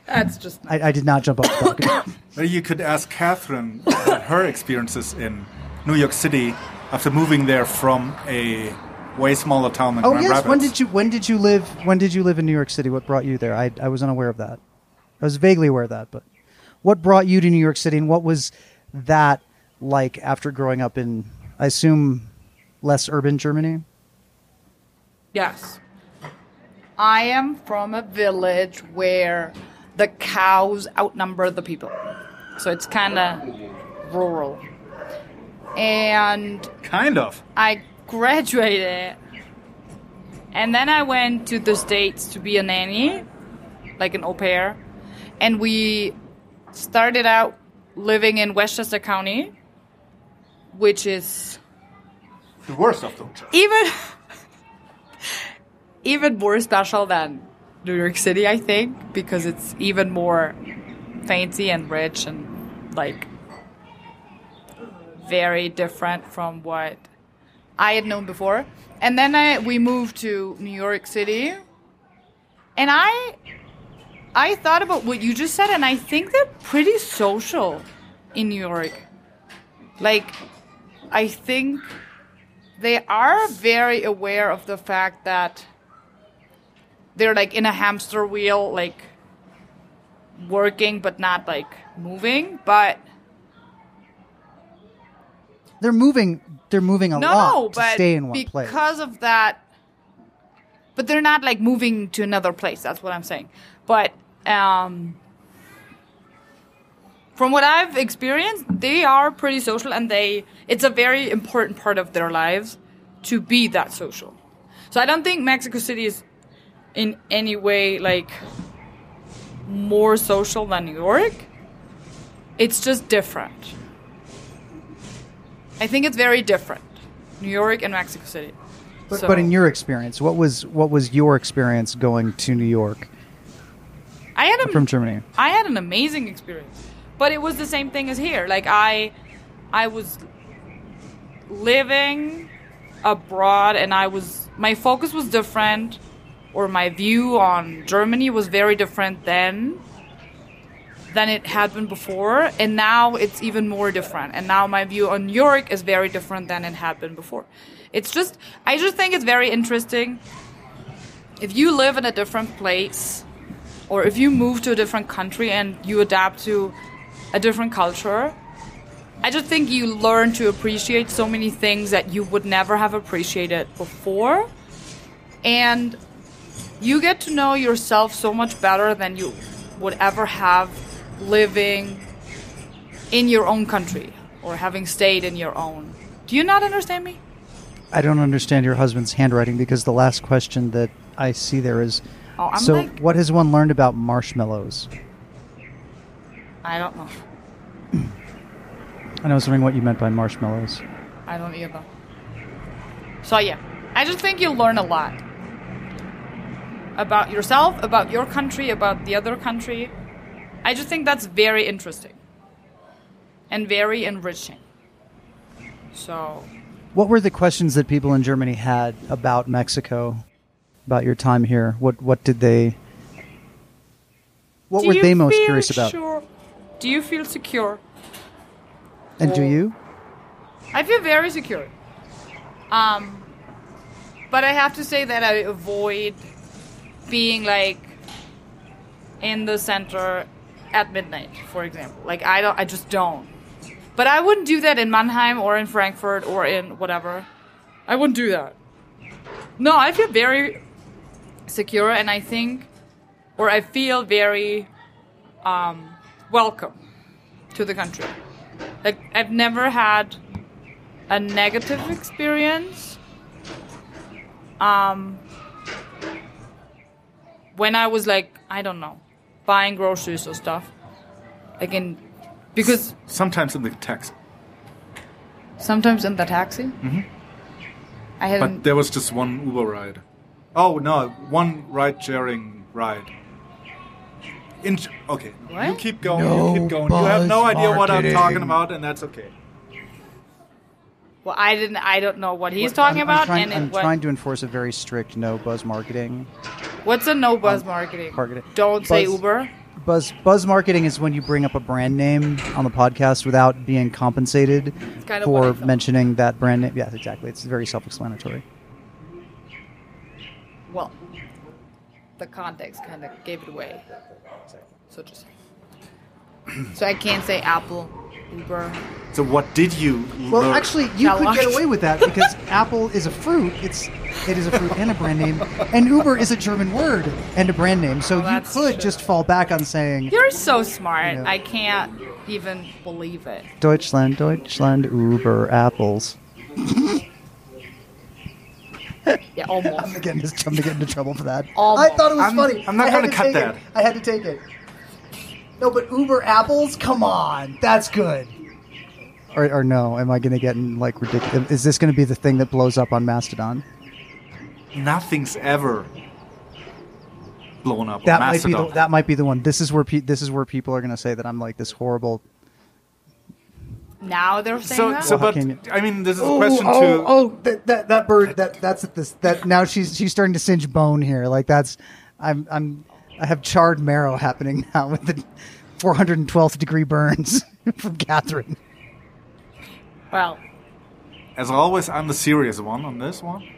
S1: That's just
S2: I, I did not jump off the balcony. *coughs*
S3: Maybe you could ask Catherine about her experiences in New York City after moving there from a way smaller town than
S2: oh
S3: Grand
S2: yes,
S3: Rapids.
S2: when did you when did you live when did you live in New York City? What brought you there? I I was unaware of that. I was vaguely aware of that, but what brought you to New York City, and what was that like after growing up in I assume less urban Germany?
S1: Yes. I am from a village where the cows outnumber the people. So it's kind of rural. And
S3: Kind of.
S1: I graduated. And then I went to the States to be a nanny, like an au pair. And we started out living in Westchester County, which is
S3: The worst of them.
S1: even even more special than New York City, I think, because it's even more fancy and rich and like very different from what I had known before. And then I we moved to New York City. And I I thought about what you just said and I think they're pretty social in New York. Like I think they are very aware of the fact that they're like in a hamster wheel like working but not like moving but
S2: They're moving. They're moving a
S1: no,
S2: lot
S1: no,
S2: to
S1: but
S2: stay in one place because
S1: of that, but they're not like moving to another place. That's what I'm saying. But um, from what I've experienced, they are pretty social, and they it's a very important part of their lives to be that social. So I don't think Mexico City is in any way like more social than New York. It's just different. I think it's very different. New York and Mexico City.
S2: But,
S1: So-
S2: but in your experience, what was what was your experience going to New York
S1: I had a,
S2: from Germany?
S1: I had an amazing experience, but it was the same thing as here. Like I, I was living abroad, and I was my focus was different, or my view on Germany was very different then than it had been before, and now it's even more different. And now my view on York is very different than it had been before. It's just I just think it's very interesting. If you live in a different place, or if you move to a different country and you adapt to a different culture, I just think you learn to appreciate so many things that you would never have appreciated before. And you get to know yourself so much better than you would ever have living in your own country or having stayed in your own. Do you not understand me?
S2: I don't understand your husband's handwriting because the last question that I see there is.
S1: Oh, I'm
S2: so,
S1: like-
S2: what has one learned about marshmallows?
S1: I don't know.
S2: And I was wondering what you meant by marshmallows.
S1: I don't either. So yeah, I just think you'll learn a lot about yourself, about your country, about the other country. I just think that's very interesting and very enriching. So
S2: What were the questions that people in Germany had about Mexico, about your time here? What what did they? What
S1: do
S2: were they most curious about?
S1: Sure? Do you feel secure?
S2: And do you?
S1: I feel very secure. Um, but I have to say that I avoid being like in the center at midnight, for example. Like I don't, I just don't. But I wouldn't do that in Mannheim or in Frankfurt or in whatever. I wouldn't do that. No, I feel very secure, and I think, or I feel very um, welcome to the country. Like I've never had a negative experience. Um, when I was like, I don't know, buying groceries or stuff, like in because
S3: Sometimes in the taxi.
S1: sometimes in the taxi, mm-hmm. I hadn't.
S3: there was just one Uber ride. Oh no, one ride sharing ride. In, okay, you
S1: What?
S3: keep going.
S2: No
S3: you keep going. You have no
S2: buzz
S3: idea what I'm talking about, and that's okay.
S1: Well, I didn't. I don't know what he's talking
S2: I'm,
S1: about.
S2: I'm trying,
S1: and
S2: I'm
S1: what-
S2: trying to enforce a very strict no buzz marketing.
S1: what's a no buzz um, marketing?
S2: marketing.
S1: Don't say Uber.
S2: Buzz buzz marketing is when you bring up a brand name on the podcast without being compensated
S1: kind of
S2: for mentioning that brand name. Yes, exactly. It's very self-explanatory.
S1: Well, the context kind of gave it away. So just. So I can't say Apple, Uber.
S3: So what did you?
S2: Well,
S3: learn?
S2: actually, you could get away with that *laughs* because Apple is a fruit. It's it is a fruit and a brand name, and Uber is a German word and a brand name. So you could
S1: true.
S2: just fall back on saying
S1: You're so smart.
S2: Yeah.
S1: I can't even believe it.
S2: Deutschland, Deutschland, Uber, apples.
S1: Yeah, almost. *laughs*
S2: I'm getting, I'm gonna get into trouble for that.
S1: Almost.
S2: I thought it was
S3: I'm-
S2: funny.
S3: I'm not gonna cut that.
S2: It. I had to take it. No, but Uber apples, come on, that's good. Or, or no? Am I gonna get in like ridiculous? Is this gonna be the thing that blows up on Mastodon?
S3: nothing's ever blown up.
S2: That
S3: on
S2: might be the, that might be the one. This is where pe- this is where people are gonna say that I'm like this horrible.
S1: now they're saying
S3: So,
S1: that.
S3: so but
S2: Joaquin.
S3: I mean, this is a
S2: Oh,
S3: question
S2: oh,
S3: to.
S2: oh, that, that that bird that that's at this that now she's she's starting to singe bone here. Like that's I'm I'm I have charred marrow happening now with the 412th degree burns *laughs* from Catherine.
S1: well,
S3: As always, I'm the serious one on this one.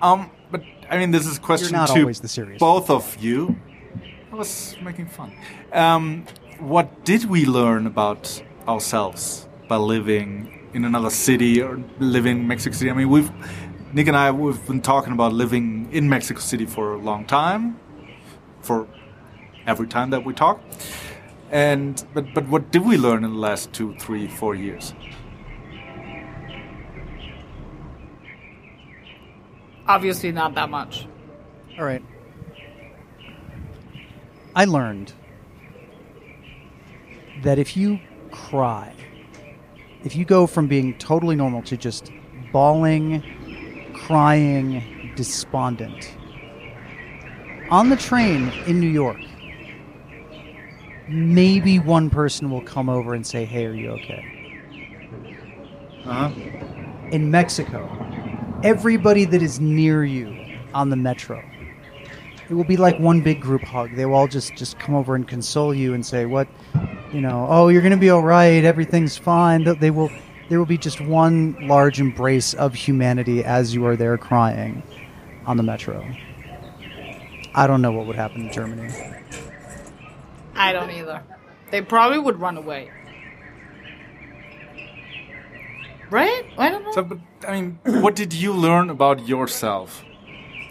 S3: Um, but I mean, this is a question
S2: not
S3: to
S2: always the serious
S3: both of you. I was making fun. Um, what did we learn about ourselves by living in another city or living in Mexico City? I mean, we've Nick and I we've been talking about living in Mexico City for a long time, for every time that we talk. And but but what did we learn in the last two, three, four years?
S1: obviously not that much.
S2: All right. I learned that if you cry, if you go from being totally normal to just bawling, crying, despondent, on the train in New York, maybe one person will come over and say, Hey, are you okay?
S3: Uh-huh.
S2: in Mexico, everybody that is near you on the metro, it will be like one big group hug. They will all just just come over and console you and say, "What, you know? Oh, you're going to be all right. Everything's fine." Th- They will. There will be just one large embrace of humanity as you are there crying on the metro. I don't know what would happen in Germany.
S1: I don't either. They probably would run away. Right? I don't know.
S3: So, but I mean, what did you learn about yourself?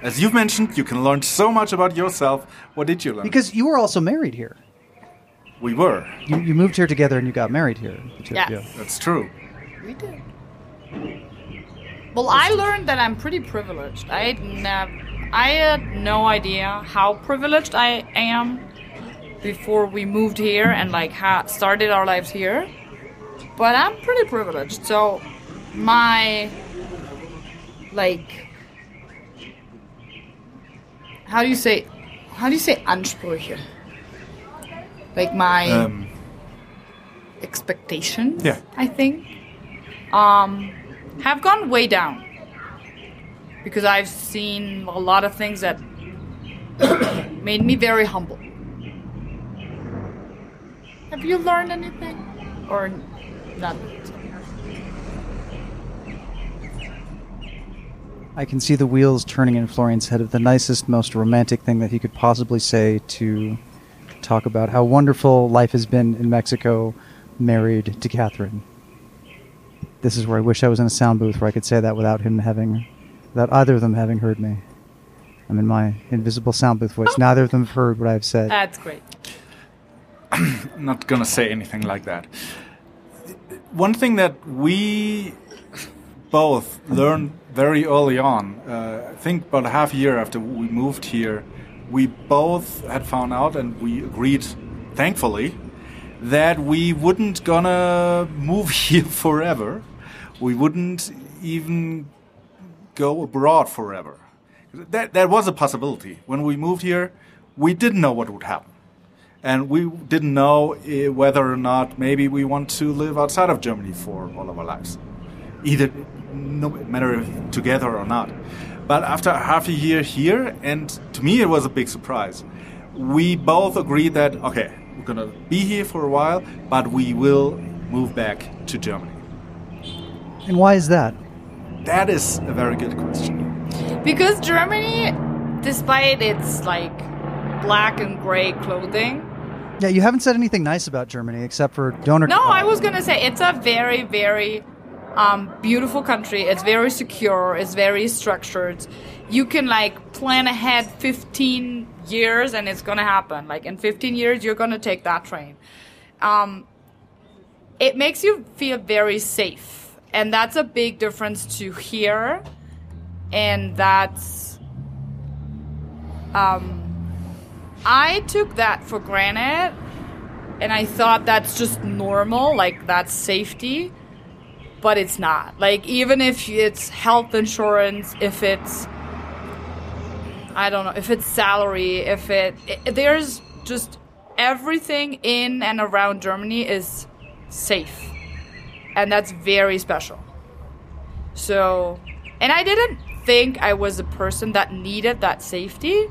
S3: As you've mentioned, you can learn so much about yourself. What did you learn?
S2: Because you were also married here.
S3: we were.
S2: You, you moved here together and you got married here. the two of
S1: Yeah.
S3: That's true.
S1: We did. Well, I learned that I'm pretty privileged. I had nev- I had no idea how privileged I am before we moved here and like ha- started our lives here. But I'm pretty privileged. So my like how do you say how do you say Ansprüche? Like my
S3: Um,
S1: expectations,
S3: Yeah.
S1: I think, um, have gone way down. Because I've seen a lot of things that *coughs* made me very humble. Have you learned anything? Or not?
S2: I can see the wheels turning in Florian's head of the nicest, most romantic thing that he could possibly say to talk about how wonderful life has been in Mexico, married to Catherine. This is where I wish I was in a sound booth where I could say that without him having, without either of them having heard me. I'm in my invisible sound booth voice. Neither of them have heard what I've said.
S1: That's great. *clears throat*
S3: I'm not gonna say anything like that. One thing that we both learned very early on, uh, I think about a half a year after we moved here, we both had found out and we agreed, thankfully, that we wouldn't gonna move *laughs* here forever. We wouldn't even go abroad forever. That that was a possibility. When we moved here, we didn't know what would happen and we didn't know eh, whether or not maybe we want to live outside of Germany for all of our lives, either no matter if together or not. But after half a year here, and to me it was a big surprise, we both agreed that okay, we're gonna be here for a while, but we will move back to Germany.
S2: And why is that?
S3: That is a very good question.
S1: Because Germany, despite its like black and gray clothing,
S2: Yeah, you haven't said anything nice about Germany except for Döner.
S1: No, I was gonna say it's a very, very um, beautiful country. It's very secure. It's very structured. You can like plan ahead 15 years, and it's gonna happen. Like in 15 years, you're gonna take that train. Um, it makes you feel very safe, and that's a big difference to here. And that's um, I took that for granted and I thought that's just normal, like that's safety, but it's not. Like even if it's health insurance, if it's I don't know, if it's salary, if it, it there's just everything in and around Germany is safe. And that's very special. So, and I didn't think I was a person that needed that safety,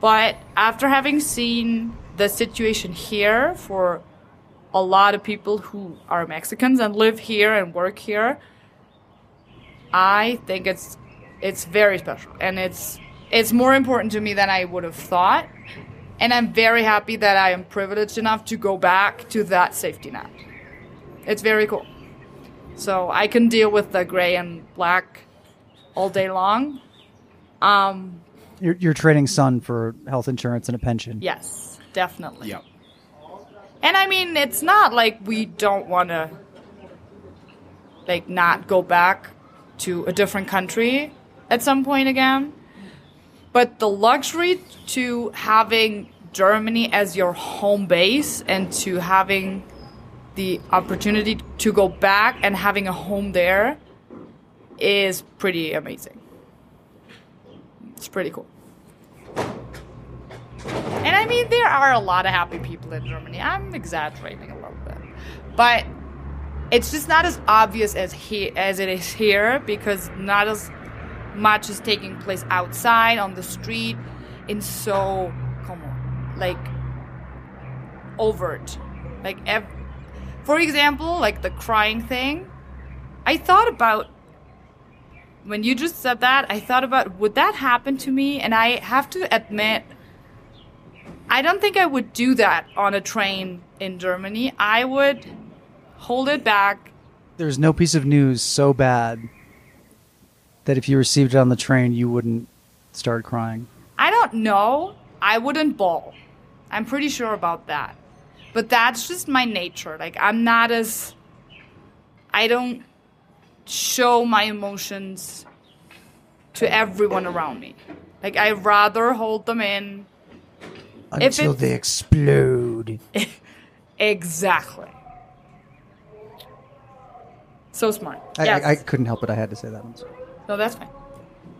S1: but after having seen the situation here for a lot of people who are Mexicans and live here and work here, I think it's it's very special and it's it's more important to me than I would have thought. And I'm very happy that I am privileged enough to go back to that safety net. It's very cool. So I can deal with the gray and black all day long. Um,
S2: You're, you're trading Sun for health insurance and a pension.
S1: yes, definitely.
S3: Yeah.
S1: And I mean, it's not like we don't want to, like, not go back to a different country at some point again. But the luxury to having Germany as your home base and to having the opportunity to go back and having a home there is pretty amazing. It's pretty cool. And I mean, there are a lot of happy people in Germany. I'm exaggerating a little bit, but it's just not as obvious as he as it is here because not as much is taking place outside on the street in so come on like overt like ev- for example like the crying thing i thought about when you just said that i thought about would that happen to me and i have to admit i don't think i would do that on a train in germany i would hold it back
S2: There's no piece of news so bad that if you received it on the train, you wouldn't start crying.
S1: I don't know. I wouldn't bawl. I'm pretty sure about that. But that's just my nature. Like, I'm not as. I don't show my emotions to everyone around me. Like, I rather hold them in.
S2: Until
S1: it-
S2: they explode. *laughs*
S1: Exactly. So smart.
S2: I,
S1: yes.
S2: I, I couldn't help it. I had to say that. I'm
S1: no, that's fine.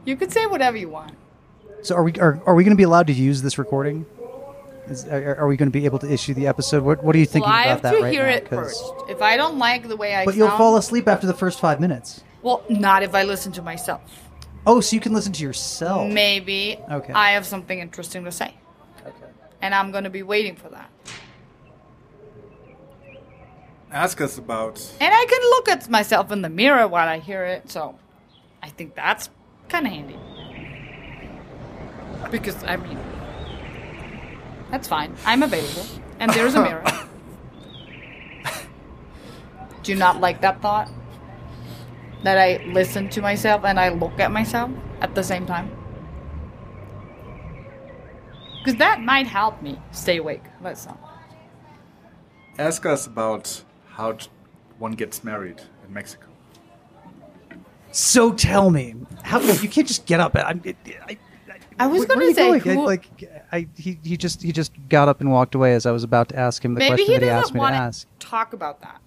S1: You could say whatever you want.
S2: So are we are, are we going to be allowed to use this recording? Is, are, are we going to be able to issue the episode? What What are you thinking
S1: well, I
S2: about
S1: have
S2: that
S1: to
S2: right
S1: hear
S2: now?
S1: it
S2: 'Cause-
S1: first. If I don't like the way I
S2: But you'll
S1: sound-
S2: fall asleep after the first five minutes.
S1: Well, not if I listen to myself.
S2: Oh, so you can listen to yourself.
S1: Maybe
S2: Okay.
S1: I have something interesting to say.
S2: Okay.
S1: And I'm going to be waiting for that.
S3: Ask us about
S1: And I can look at myself in the mirror while I hear it, so I think that's kind of handy. Because, I mean, that's fine. I'm available. And there's a mirror. *laughs* Do you not like that thought? That I listen to myself and I look at myself at the same time? Because that might help me stay awake. Let's not.
S3: ask us about how t- one gets married in Mexico.
S2: So tell me, how you can't just get up? I'm, it, I,
S1: I was going to say,
S2: going?
S1: who,
S2: like, I, he, he just he just got up and walked away as I was about to ask him the
S1: maybe
S2: question
S1: he
S2: that he asked me to ask.
S1: talk about that.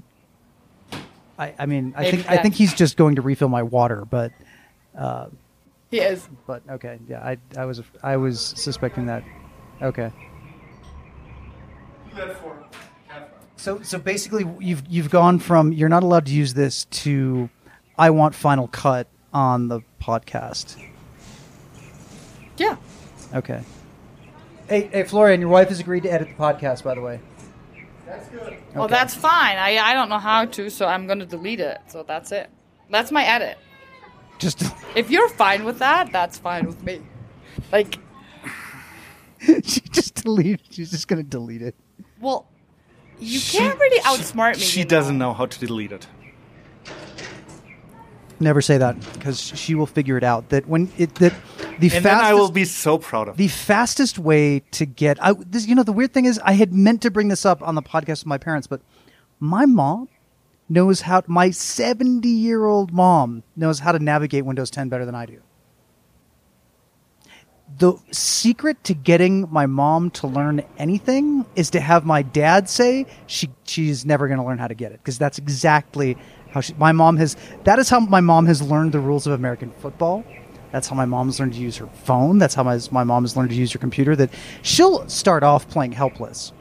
S2: I, I mean, I
S1: Maybe
S2: think I think he's just going to refill my water, but
S1: He uh, is.
S2: but okay, yeah, I I was I was suspecting that. Okay. So so basically, you've you've gone from you're not allowed to use this to I want Final Cut on the podcast.
S1: Yeah.
S2: Okay. Hey, hey, Florian, your wife has agreed to edit the podcast, by the way.
S1: that's good Well, that's fine. I, I don't know how to, so I'm going to delete it. So that's it. That's my edit.
S2: Just *laughs*
S1: If you're fine with that, that's fine with me. Like, *laughs*
S2: she just delete. She's just gonna delete it.
S1: well, you can't really outsmart me.
S3: She
S1: you
S3: doesn't know how to delete it.
S2: Never say that because she will figure it out. That when it that the
S3: And
S2: fastest
S3: then I will be so proud of
S2: the fastest way to get I, this. You know, the weird thing is, I had meant to bring this up on the podcast with my parents, but my mom knows how. My seventy-year-old mom knows how to navigate Windows 10 better than I do. The secret to getting my mom to learn anything is to have my dad say she she's never going to learn how to get it because that's exactly how she, my mom has. That is how my mom has learned the rules of American football. That's how my mom has learned to use her phone. That's how my, my mom has learned to use her computer. That she'll start off playing helpless,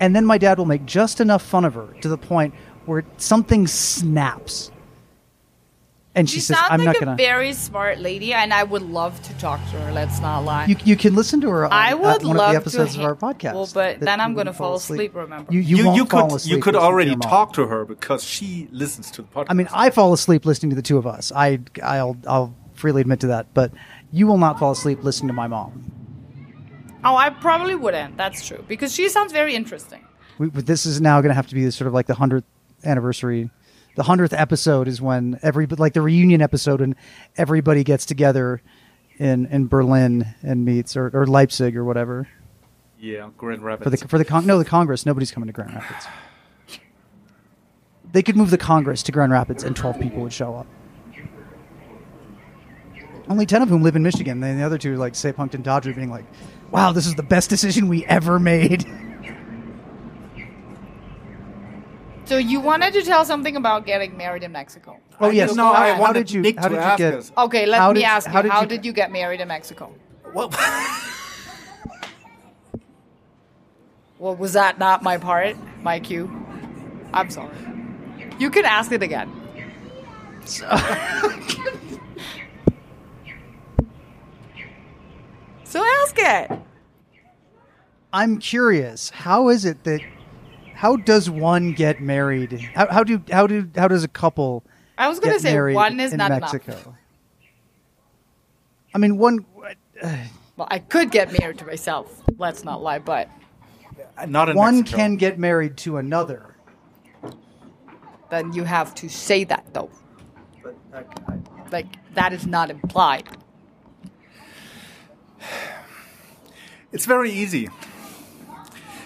S2: and then my dad will make just enough fun of her to the point where something snaps, and she,
S1: She
S2: says,
S1: sounds
S2: "I'm
S1: like
S2: not
S1: a
S2: gonna."
S1: very smart lady, and I would love to talk to her. Let's not lie.
S2: you, you can listen to her. On,
S1: I
S2: uh,
S1: would
S2: one
S1: love
S2: of the episodes
S1: to
S2: of our podcast.
S1: Well, but then I'm gonna fall asleep. Remember?
S2: You, you,
S3: You,
S2: won't
S3: you
S2: fall
S3: could
S2: asleep
S3: you could
S2: listening to
S3: already talk to her because she listens to the podcast.
S2: I mean, I fall asleep listening to the two of us. I I'll I'll freely admit to that. But you will not fall asleep listening to my mom.
S1: oh, I probably wouldn't. That's true because she sounds very interesting.
S2: We, but this is now going to have to be sort of like the hundredth anniversary. The hundredth episode is when every like the reunion episode, and everybody gets together in in Berlin and meets or, or Leipzig or whatever
S3: yeah, Grand Rapids.
S2: for the for the con- no the Congress. Nobody's coming to Grand Rapids. They could move the Congress to Grand Rapids, and twelve people would show up. Only ten of whom live in Michigan. And the other two, like say Punkton Dodger, being like, "Wow, this is the best decision we ever made." *laughs*
S1: So you wanted to tell something about getting married in Mexico?
S2: Oh
S3: I
S2: yes.
S3: didn't know.
S2: How,
S3: I wanted
S2: did you?
S3: Nick
S2: how
S3: to
S2: did you
S3: ask
S2: get?
S3: us.
S1: Okay, let
S2: How
S1: me
S2: did-
S1: ask you.
S2: how
S1: How
S2: did
S1: did,
S2: you-
S1: you, get married in Mexico?
S3: Well, *laughs*
S1: Well, was that not my part? My cue? I'm sorry. You can ask it again. *laughs* So ask it.
S2: I'm curious. How is it that? How does one get married? How, how do how do how does a couple
S1: I was going
S2: get
S1: to say
S2: married
S1: one is
S2: in
S1: not
S2: Mexico?
S1: enough.
S2: I mean, one.
S1: Uh, well, I could get married to myself. Let's not lie, but
S3: not in
S2: One
S3: Mexico.
S2: can get married to another.
S1: then you have to say that though. Like that is not implied.
S3: It's very easy.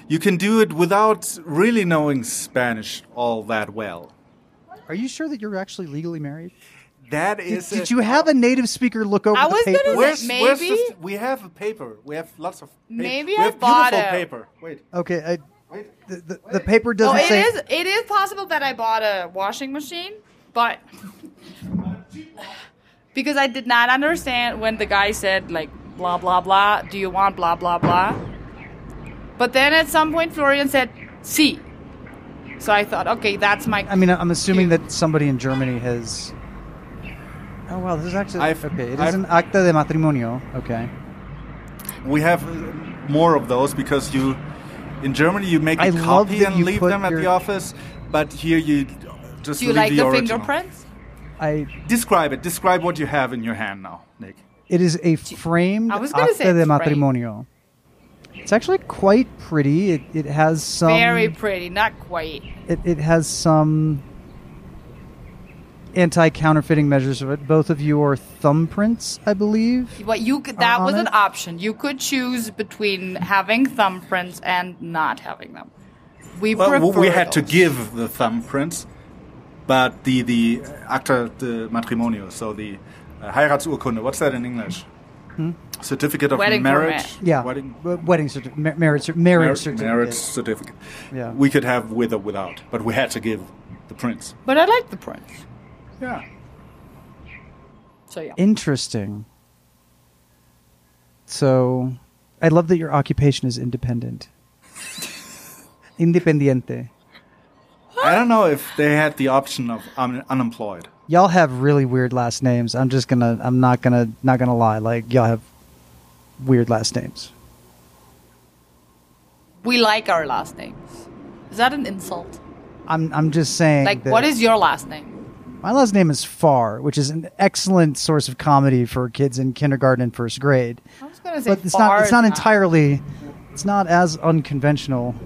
S3: You can do it without really knowing Spanish all that well.
S2: Are you sure that you're actually legally married?
S3: That
S2: Did,
S3: is.
S2: did you have a native speaker look over
S1: I
S2: the
S1: was
S2: paper?
S1: gonna
S3: Where's,
S1: say-
S3: where's
S1: maybe-
S3: the, we have a paper. We have lots of. Paper.
S1: Maybe
S3: we
S1: I
S3: have
S1: bought
S3: beautiful
S1: it.
S3: paper. Wait,
S1: Oh,
S2: Okay, I,
S3: wait.
S2: the, the, the paper
S1: Oh,
S2: doesn't
S1: it
S2: say.
S1: is. It is possible that I bought a washing machine, but *sighs* because I did not understand when the guy said like blah blah blah. Do you want blah blah blah? But then at some point Florian said "see," so I thought, okay, that's my.
S2: I mean, I'm assuming that somebody in Germany has. Oh wow, this is actually
S3: I've-
S2: okay. It is
S3: I've-
S2: an acta de matrimonio. Okay.
S3: We have uh, more of those because you, in Germany, you make a
S2: I
S3: copy and leave them at the office, but here you just
S1: do you
S3: leave
S1: like
S3: the,
S1: the fingerprints?
S2: I.
S3: Describe it. Describe what you have in your hand now, Nick.
S2: It is a framed
S1: I was
S2: acta
S1: say
S2: de
S1: it's framed.
S2: Matrimonio. It's actually quite pretty. It, it has some.
S1: Very pretty, not quite.
S2: it, it has some anti-counterfeiting measures of it. Both of you are thumbprints, I believe.
S1: What you could, that
S2: on
S1: was an
S2: it?
S1: option. You could choose between having thumbprints and not having them. We
S3: Well,
S1: prefer
S3: we had to give the thumbprints, but the the acta de matrimonio, so the uh, Heiratsurkunde. What's that in English? Certificate of
S1: Wedding
S3: marriage.
S1: permit.
S2: Yeah,
S3: Wedding.
S2: w- wedding certificate, mar- marriage, cer- marriage
S3: Mar-
S2: certificate.
S3: marriage certificate.
S2: Yeah.
S3: We could have with or without, but we had to give the prints.
S1: But I like the prints.
S3: Yeah.
S1: So yeah.
S2: Interesting. So, I love that your occupation is independent. *laughs* Independiente.
S3: I don't know if they had the option of un- unemployed.
S2: Y'all have really weird last names. I'm just gonna. I'm not gonna. Not gonna lie. Like y'all have weird last names.
S1: We like our last names. Is that an insult?
S2: I'm. I'm just saying.
S1: Like,
S2: that
S1: what is your last name?
S2: my last name is Far, which is an excellent source of comedy for kids in kindergarten and first grade.
S1: I was gonna say,
S2: But it's
S1: far
S2: not. It's
S1: is
S2: not entirely. It's not as unconventional.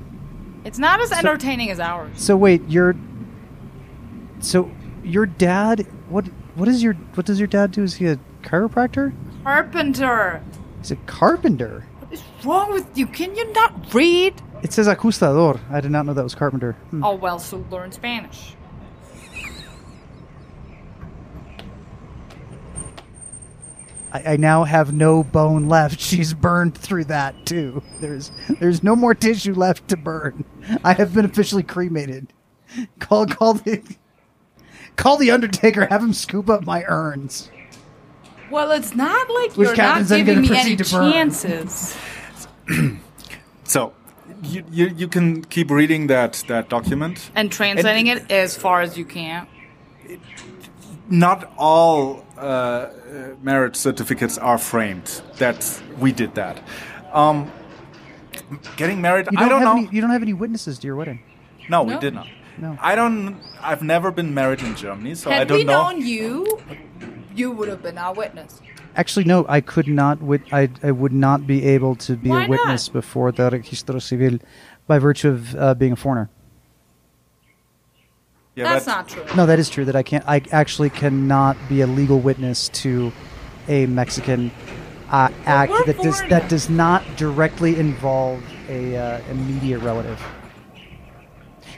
S1: It's not as entertaining as ours.
S2: So wait, your. So your dad. What? What is your? What does your dad do? Is he a chiropractor?
S1: Carpenter.
S2: He's a carpenter.
S1: What is wrong with you? Can you not read?
S2: It says ajustador. I did not know that was carpenter. Hmm.
S1: Oh well, so learn Spanish.
S2: I, I now have no bone left. *laughs* She's burned through that too. There's there's no more tissue left to burn. I have been officially cremated. Call call the call the Undertaker. Have him scoop up my urns.
S1: Well, it's not like
S2: Which
S1: you're not
S2: Captain's then
S1: giving
S2: gonna
S1: me any
S2: proceed to burn.
S1: chances.
S3: So, you, you you can keep reading that that document.
S1: And translating it as far as you can.
S3: Not all uh, uh, marriage certificates are framed. That's we did that. Um, getting married,
S2: You
S3: I don't
S2: have
S3: know.
S2: Any, you don't have any witnesses to your wedding.
S3: no, we
S1: No?
S3: did not.
S2: No.
S3: I don't. I've never been married in Germany, so I
S1: Had
S3: don't
S1: we
S3: know.
S1: known you, you would have been our witness.
S2: Actually, no. I could not. Wit- I, I would not be able to be
S1: Why
S2: a witness
S1: not?
S2: before the registro civil by virtue of uh, being a foreigner.
S3: Yeah,
S1: That's
S3: but-
S1: not true.
S2: No, that is true. That I can't. I actually cannot be a legal witness to a Mexican uh, act
S1: we're
S2: that does that does not directly involve a uh, immediate relative.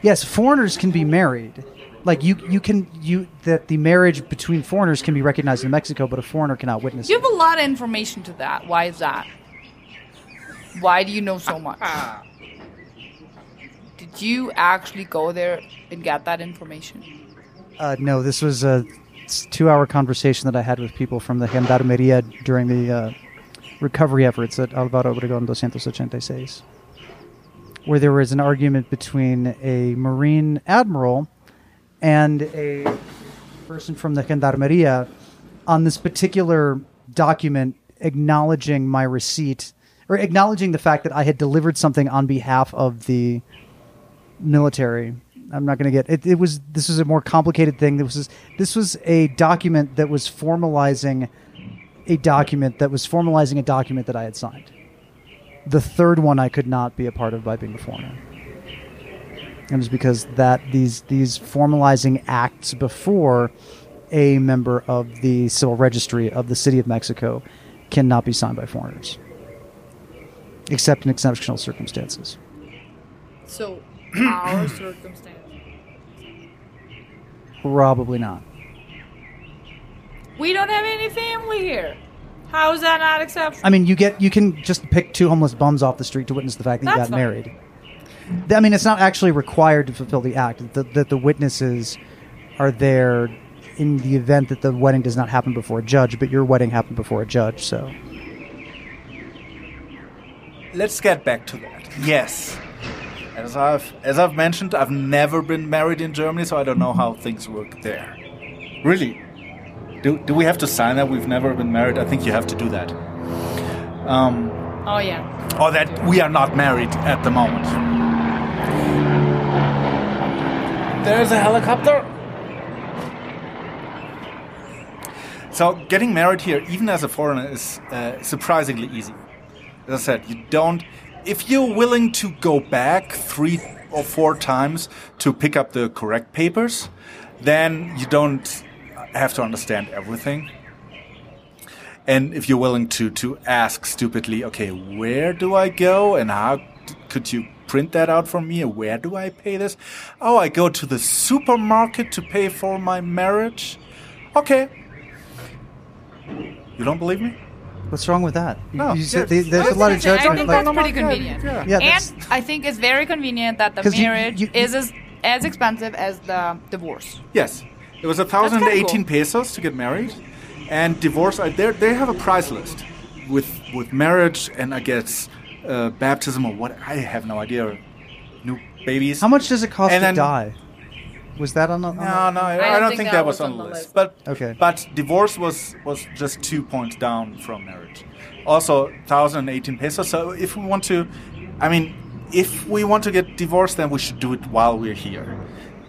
S2: Yes, foreigners can be married. Like you, you can you that the marriage between foreigners can be recognized in Mexico, but a foreigner cannot witness
S1: You
S2: it.
S1: have a lot of information to that. Why is that? Why do you know so much? *laughs* Did you actually go there and get that information?
S2: Uh, no, this was a two-hour conversation that I had with people from the Gendarmeria during the uh, recovery efforts at Alvaro Obregón 286, where there was an argument between a Marine admiral and a person from the Gendarmeria on this particular document acknowledging my receipt or acknowledging the fact that I had delivered something on behalf of the military. I'm not going to get it. It was this was a more complicated thing. This was this was a document that was formalizing a document that was formalizing a document that I had signed. The third one I could not be a part of by being a foreigner. Was because that these these formalizing acts before a member of the civil registry of the city of Mexico cannot be signed by foreigners, except in exceptional circumstances.
S1: So, our *clears throat* circumstance.
S2: Probably not.
S1: We don't have any family here. How is that not exceptional?
S2: I mean, you get you can just pick two homeless bums off the street to witness the fact that you got
S1: fine.
S2: married. I mean, it's not actually required to fulfill the act. That the, the witnesses are there in the event that the wedding does not happen before a judge, but your wedding happened before a judge. So,
S3: Let's get back to that. Yes. As I've as I've mentioned, I've never been married in Germany, so I don't know how things work there. Really? Do, do we have to sign that we've never been married? I think you have to do that. Um,
S1: oh, yeah.
S3: or that we are not married at the moment. There's a helicopter. So getting married here, even as a foreigner, is uh, surprisingly easy. As I said, you don't. If you're willing to go back three or four times to pick up the correct papers, then you don't have to understand everything. And if you're willing to to ask stupidly, okay, where do I go and how could you print that out for me? Where do I pay this? Oh, I go to the supermarket to pay for my marriage. Okay. You don't believe me?
S2: what's wrong with that?
S3: No,
S2: you said
S3: yeah,
S2: the- there's a lot of
S1: interesting. I
S2: judgment.
S1: think
S2: Like,
S1: that's pretty convenient.
S3: Yeah.
S2: Yeah, that's-
S1: and I think it's very convenient that the marriage
S2: you-
S1: is as, as expensive as the divorce.
S3: Yes. It was a thousand
S1: cool.
S3: pesos to get married, and divorce. uh, They they have a price list with with marriage and I guess uh, baptism or what. I have no idea. New babies.
S2: how much does it cost
S3: And
S2: to
S3: then-
S2: die? Was that on the? on the-
S3: No, no, I, I don't, think, that was on the list. But
S2: Okay.
S3: but divorce was was just two points down from marriage. Also, thousand eighteen pesos. So if we want to, I mean, if we want to get divorced, then we should do it while we're here.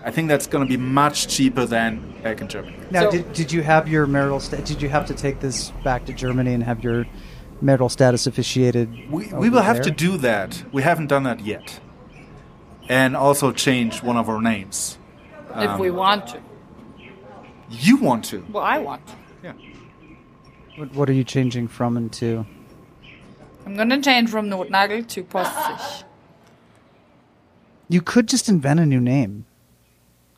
S3: I think that's going to be much cheaper than back in Germany.
S2: Now,
S1: So-
S2: did, did you have your marital? Sta- did you have to take this back to Germany and have your marital status officiated?
S3: We, we
S2: over
S3: will have to do that. We haven't done that yet. And also change one of our names.
S1: if we um, want to.
S3: You want to?
S1: Well, I want to.
S3: Yeah.
S2: What, what are you changing from and to?
S1: I'm gonna change from Notnagel to Postig.
S2: You could just invent a new name.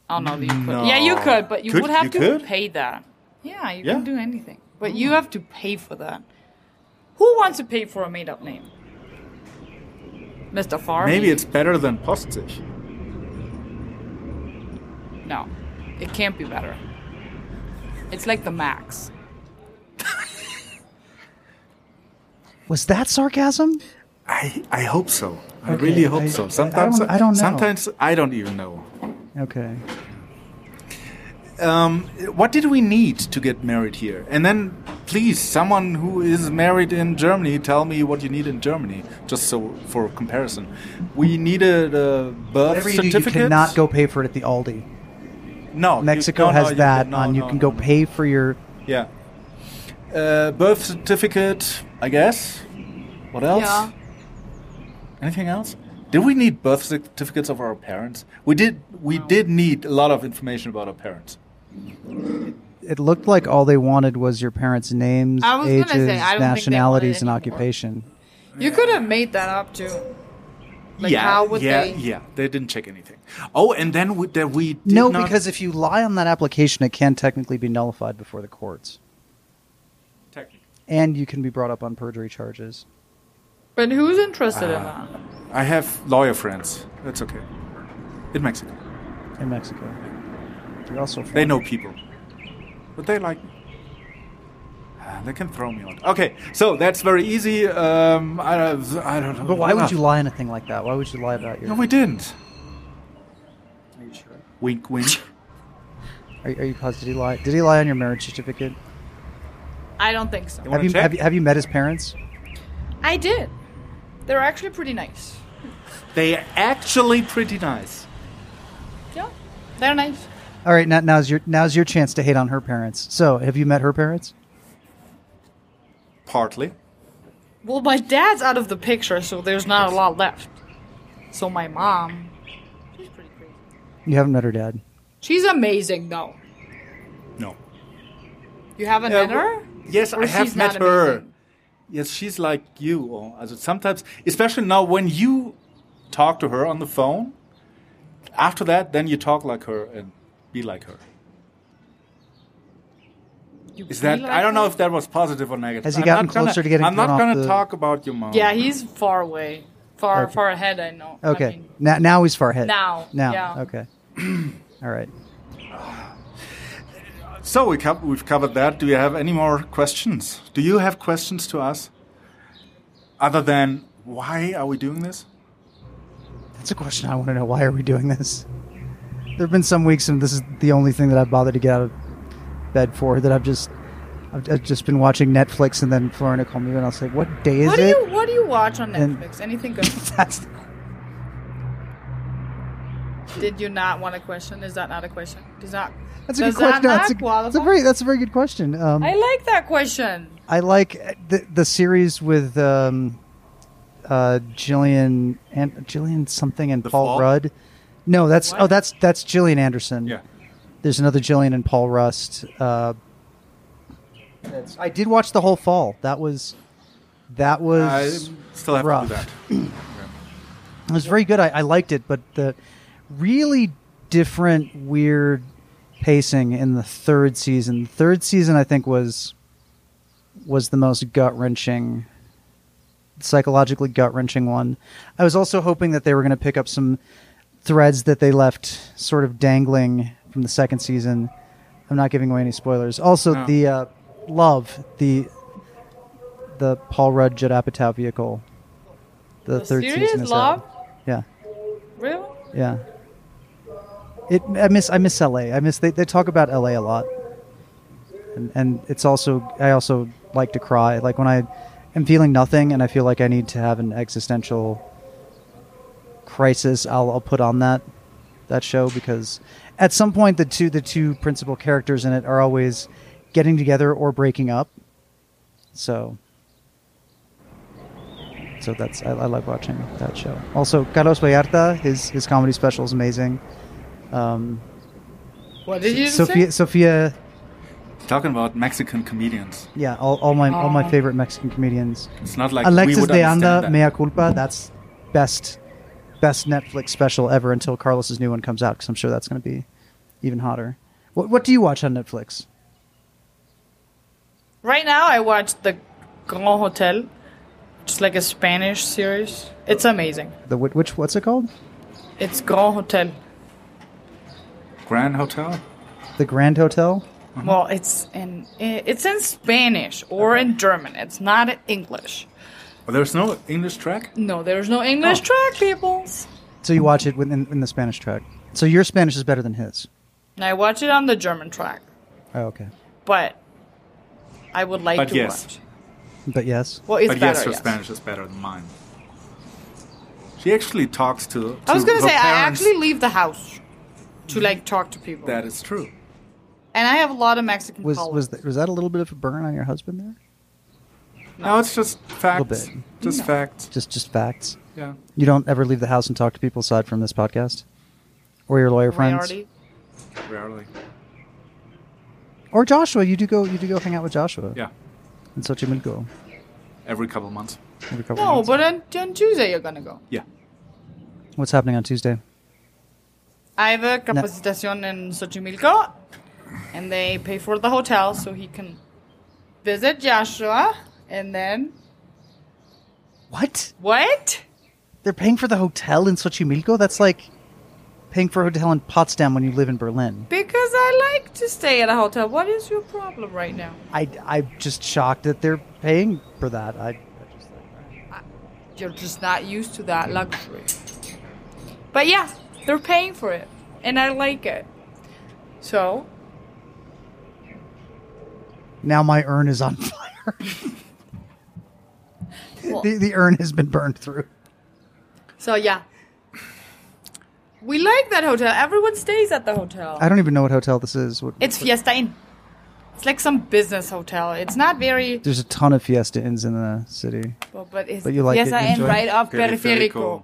S1: Oh no, you could.
S3: No.
S1: Yeah, you could, but you
S3: Could-
S1: would have
S3: you
S1: to
S3: could?
S1: pay that. Yeah, you
S3: Yeah.
S1: can do anything, but you have to pay for that. Who wants to pay for a made-up name? Mr. Farley?
S3: Maybe it's better than Postage.
S1: no. It can't be better. It's like the max. *laughs*
S2: Was that sarcasm?
S3: I, I hope so. I really hope
S2: I-
S3: so.
S2: I
S3: Sometimes
S2: don't- I don't know.
S3: Sometimes I don't even know.
S2: Okay.
S3: Um, what did we need to get married here? And then, please, someone who is married in Germany, tell me what you need in Germany, just so for comparison. We needed a birth
S2: Whatever you do, you
S3: certificate.
S2: cannot go pay for it at the Aldi.
S3: No,
S2: Mexico
S3: no, no,
S2: has
S3: you
S2: that
S3: can- no,
S2: on. You can
S3: no,
S2: go
S3: no.
S2: pay for your.
S3: Yeah. Uh, birth certificate, I guess. What else?
S1: Yeah.
S3: Anything else? Did we need birth certificates of our parents? We did. We did need a lot of information about our parents.
S2: It looked like all they wanted was your parents' names,
S1: I was gonna
S2: ages,
S1: say, I don't think they
S2: nationalities, and
S1: any more.
S2: occupation.
S1: You could have made that up too. Like,
S3: yeah,
S1: how would
S3: yeah,
S1: they?
S3: yeah. They didn't check anything. Oh, and then we, that we did
S2: No,
S3: not-
S2: because if you lie on that application, it can technically be nullified before the courts,
S3: Technically.
S2: and you can be brought up on perjury charges.
S1: But who's interested in
S3: Ah.
S1: that?
S3: I have lawyer friends. That's okay. In Mexico,
S2: in Mexico. You're also
S3: they know people, but they like me. Ah, They can throw me out. Okay, so that's very easy. Um, I, don't- I don't know.
S2: But why would
S3: Ah.
S2: you lie on a thing like that? Why would you lie about your?
S3: No, we didn't. Are you sure? Wink, wink. *laughs*
S2: Are, are you positive? Did he lie? Did he lie on your marriage certificate?
S1: I don't think so.
S3: You
S2: Have you, have you have you met his parents?
S1: I did. They're actually pretty nice.
S3: They are actually pretty nice.
S1: Yeah, they're nice.
S2: All right, now, now's your now's your chance to hate on her parents. So, have you met her parents?
S3: Partly.
S1: Well, my dad's out of the picture, so there's not a lot left. So my mom, she's pretty crazy.
S2: You haven't met her dad.
S1: She's amazing, though.
S3: No.
S1: You haven't
S3: Yeah,
S1: met her?
S3: Yes,
S1: Or
S3: I have
S1: she's
S3: met her.
S1: amazing?
S3: Yes, she's like you. Or also sometimes, especially now when you talk to her on the phone, after that, then you talk like her and be like her.
S1: You
S3: Is that?
S1: feel
S3: I don't know if that was positive or negative.
S2: Has he
S3: I'm
S2: gotten
S3: not gonna-
S2: closer to getting
S3: I'm not going to
S2: the-
S3: talk about your mom.
S1: Yeah, he's far away, far
S2: Okay.
S1: far ahead. I know. I
S2: Okay,
S1: mean,
S2: now now he's far ahead.
S1: Now,
S2: now.
S1: yeah.
S2: Okay. *clears throat* All right. *sighs*
S3: So we co- we've covered that. Do you have any more questions? Do you have questions to us? Other than why are we doing this?
S2: That's a question I want to know. Why are we doing this? There have been some weeks, and this is the only thing that I've bothered to get out of bed for. That I've just, I've, I've just been watching Netflix, and then Florina called me, and I was like, "What day is
S1: what do
S2: it?"
S1: you what do you watch on
S2: And-
S1: Netflix? Anything *laughs* good?
S2: That's
S1: Did you not want a question? Is that not a question? Does not.
S2: that's a
S1: does
S2: good question. No,
S1: not
S2: that's, a,
S1: qualify?
S2: that's a very that's a very good question. Um,
S1: I like that question.
S2: I like the the series with um, uh, Gillian and Gillian something and
S3: The
S2: Paul
S3: Fall?
S2: Rudd. No, that's
S1: What?
S2: oh that's that's Gillian Anderson.
S3: Yeah.
S2: There's another Gillian and Paul Rust. Uh, that's- I did watch the whole fall. That was that was
S3: I
S2: was
S3: still have
S2: rough.
S3: to do that. *clears throat*
S2: it was very good. I, I liked it, but the really different, weird pacing in the third season. The third season, I think, was was the most gut wrenching, psychologically gut wrenching one. I was also hoping that they were going to pick up some threads that they left sort of dangling from the second season. I'm not giving away any spoilers. Also,
S3: No.
S2: the uh, love the the Paul Rudd Judd Apatow vehicle. The,
S1: The
S2: third season is
S1: Love?
S2: out. Yeah,
S1: Really?
S2: yeah. It. I miss. I miss L.A. I miss. They, they talk about L.A. a lot, and and it's also. I also like to cry. Like when I am feeling nothing and I feel like I need to have an existential crisis. I'll I'll put on that that show because at some point the two the two principal characters in it are always getting together or breaking up. So. So that's I, I like watching that show. Also, Carlos Ballarta, his his comedy special is amazing. Um,
S1: What did you
S2: Sophia,
S1: say?
S2: Sophia,
S3: Talking about Mexican comedians.
S2: yeah, all, all my all my
S1: Oh.
S2: favorite Mexican comedians.
S3: It's not like we
S2: Alexis
S3: would
S2: de Anda,
S3: that.
S2: Mea Culpa. That's best best Netflix special ever until Carlos's new one comes out because I'm sure that's going to be even hotter. What what do you watch on Netflix?
S1: Right now, I watch the Grand Hotel. just like a Spanish series. It's amazing.
S2: The which what's it called?
S1: It's Grand Hotel.
S3: Grand Hotel.
S2: The Grand Hotel.
S1: Well, it's in it's in Spanish or in German. It's not in English.
S3: Oh, there's no English track.
S1: No, there's no English oh. track, peoples.
S2: So you watch it within in the Spanish track. So your Spanish is better than his.
S1: And I watch it on the German track,
S2: Oh, okay.
S1: but I would like
S3: But
S1: to
S3: yes.
S1: watch.
S2: But yes.
S1: Well, it's
S3: but
S1: better.
S3: yes, her
S1: yes.
S3: Spanish is better than mine. She actually talks to.
S1: I was
S3: to
S1: gonna
S3: her
S1: say I
S3: parents.
S1: actually leave the house to like talk to people,
S3: That is true.
S1: and I have a lot of Mexican
S2: Was
S1: colleagues.
S2: was that, was that a little bit of a burn on your husband there?
S3: No, it's just facts.
S2: bit.
S3: Just facts.
S2: Just just facts.
S3: Yeah.
S2: You don't ever leave the house and talk to people aside from this podcast, or your lawyer friends,
S1: Rarely.
S3: Rarely.
S2: or Joshua. You do go you do go hang out with Joshua.
S3: Yeah.
S2: In Xochimilco
S3: Every couple months.
S2: every couple
S1: No,
S2: months.
S1: but on, on Tuesday you're gonna go.
S3: Yeah.
S2: What's happening on Tuesday?
S1: I have a capacitación in Xochimilco, and they pay for the hotel so he can visit Joshua, and then
S2: What?
S1: what?
S2: They're paying for the hotel in Xochimilco? That's like paying for a hotel in Potsdam when you live in Berlin.
S1: Because I like to stay at a hotel. What is your problem right now?
S2: I, I'm just shocked that they're paying for that. I, I just
S1: You're just not used to that luxury. But yeah, they're paying for it, and I like it. So
S2: now my urn is on *laughs* fire.
S1: Well-
S2: the, the urn has been burned through.
S1: So yeah. We like that hotel. Everyone stays at the hotel.
S2: I don't even know what hotel this is. What,
S1: It's Fiesta Inn. It's like some business hotel. It's not very
S2: there's a ton of Fiesta Inns in the city.
S1: well, but it's
S2: But you like it,
S1: Fiesta
S2: you
S1: Inn
S2: enjoy it?
S1: right off
S3: Periférico.
S1: Periférico.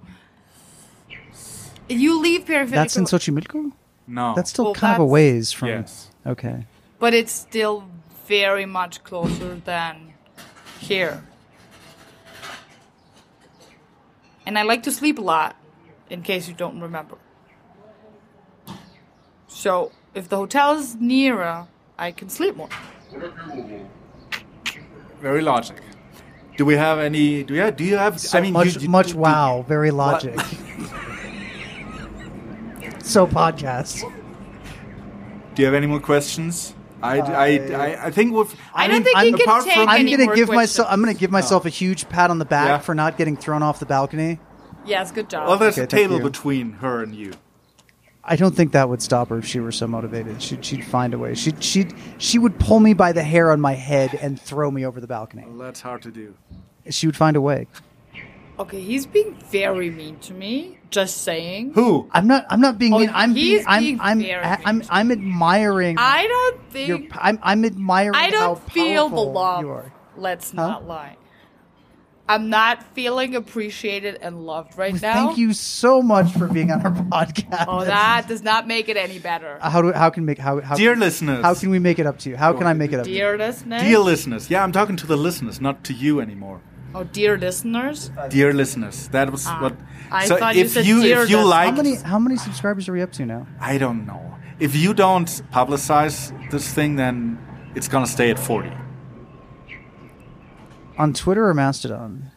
S1: You leave Periférico.
S2: That's in Xochimilco?
S3: No.
S2: That's still
S1: Well,
S2: kind of a ways from.
S3: Yes.
S2: Okay.
S1: but it's still very much closer than here. And I like to sleep a lot, in case you don't remember. So if the hotel is nearer, I can sleep more.
S3: Very logic. Do we have any? Do you have? Do you have?
S2: So
S3: I mean,
S2: much,
S3: you, you-
S2: much
S3: do-
S2: wow. Very logic. so podcast.
S3: Do you have any more questions? I, I, I, I think we've.
S1: I, don't
S3: mean,
S1: think
S2: I'm-
S1: you can
S3: apart
S1: take
S3: from-
S2: I'm
S1: any
S2: gonna
S1: more
S2: give myself. I'm gonna give myself a huge pat on the back
S3: Yeah.
S2: for not getting thrown off the balcony.
S1: Yes, good job.
S3: Well, there's
S2: Okay,
S3: a
S2: thank
S3: table
S2: you.
S3: between her and you.
S2: I don't think that would stop her if she were so motivated. She'd, she'd find a way. She'd, she'd, she would pull me by the hair on my head and throw me over the balcony.
S3: Well, that's hard to do.
S2: She would find a way.
S1: Okay, he's being very mean to me. Just saying.
S3: Who?
S2: I'm not. I'm not being
S1: Oh,
S2: mean. I'm
S1: he's
S2: being. I'm.
S1: being
S2: I'm. I'm,
S1: mean
S2: I'm, I'm admiring.
S1: I don't
S2: your,
S1: think.
S2: I'm. I'm admiring.
S1: I don't feel the
S2: powerful
S1: love. Let's not lie. I'm not feeling appreciated and loved right now.
S2: Thank you so much for being on our *laughs* podcast.
S1: Oh, that does not make it any better.
S2: Uh, how do how can make how how
S3: Dear listeners.
S2: how can we make it up to you? How can I make it up? to you?
S1: Dear listeners.
S3: Dear listeners. Yeah, I'm talking to the listeners, not to you anymore.
S1: Oh, dear listeners.
S3: Dear listeners. That was
S1: Ah,
S3: what.
S1: I
S3: so
S1: thought you
S3: if
S1: said
S3: you
S1: dear
S3: if you
S1: listeners.
S3: like,
S2: How many how many subscribers are we up to now?
S3: I don't know. If you don't publicize this thing, then it's gonna stay at 40.
S2: On Twitter or Mastodon?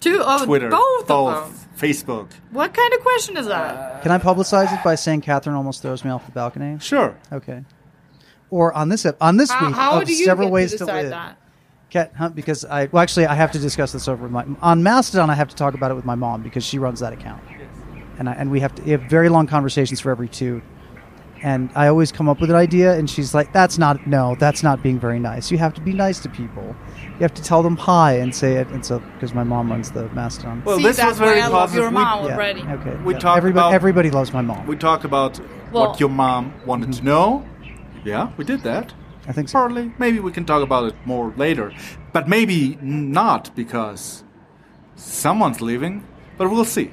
S1: Two of
S3: Twitter,
S1: both, of them.
S3: Facebook.
S1: What kind of question is that?
S2: Can I publicize it by saying Catherine almost throws me off the balcony?
S3: Sure.
S2: Okay. Or on this ep- on this
S1: How,
S2: week
S1: how
S2: of
S1: do you
S2: several ways
S1: to
S2: to,
S1: decide
S2: live.
S1: that?
S2: Cat, huh, because I well actually I have to discuss this over with my on Mastodon. I have to talk about it with my mom because she runs that account, and I, and we have to we have very long conversations for every two. And I always come up with an idea, and she's like, "That's not no, that's not being very nice. You have to be nice to people. You have to tell them hi and say it." And so because my mom runs the Mastodon,
S3: Well,
S1: See,
S3: this
S1: that's
S3: was very
S1: why I love
S3: positive.
S1: your
S3: We-
S1: mom
S2: yeah,
S1: already.
S2: okay.
S3: We
S2: yeah.
S3: talked
S2: everybody,
S3: about-
S2: everybody loves my mom.
S3: We talked about
S1: Well-
S3: what your mom wanted to mm-hmm. know. Yeah, we did that.
S2: I think so.
S3: Partly. Maybe we can talk about it more later. But maybe not because someone's leaving. But we'll see.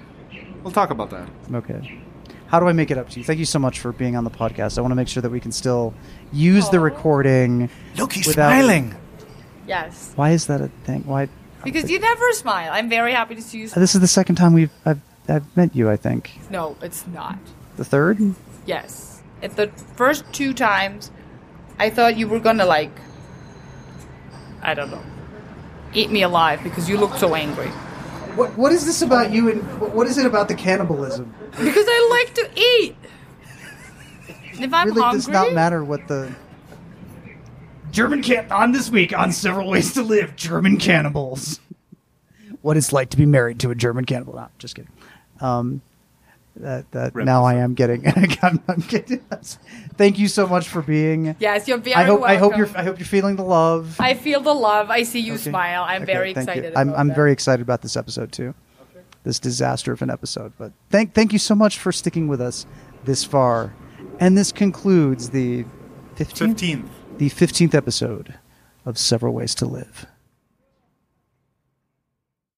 S3: We'll talk about that.
S2: Okay. How do I make it up to you? Thank you so much for being on the podcast. I want to make sure that we can still use the recording.
S3: Look, he's
S2: Without-
S3: smiling.
S1: Yes.
S2: Why is that a thing? Why?
S1: Because you never smile. I'm very happy to see you. smile.
S2: This is the second time we've I've, I've met you. I think
S1: No, it's not.
S2: the third.
S1: Yes. At the first two times, I thought you were gonna like, I don't know, eat me alive because you looked so angry.
S2: What What is this about you? And what is it about the cannibalism?
S1: Because I like to eat. If I'm
S2: really
S1: hungry,
S2: does not matter what the German can on this week on several ways to live. German cannibals. what it's like to be married to a German cannibal. No, just kidding. Um, that, that
S3: Rep
S2: now I am getting. I'm, *laughs* I'm getting Thank you so much for being.
S1: Yes, you're very
S2: I hope I hope you're I hope you're feeling the love.
S1: I feel the love. I see you
S2: Okay.
S1: smile. I'm
S2: Okay,
S1: very
S2: thank you.
S1: excited.
S2: I'm
S1: about
S2: I'm
S1: that.
S2: very excited about this episode too. This disaster of an episode. But thank thank you so much for sticking with us this far. And this concludes the 15th,
S3: 15th.
S2: the 15th episode of Several Ways to Live.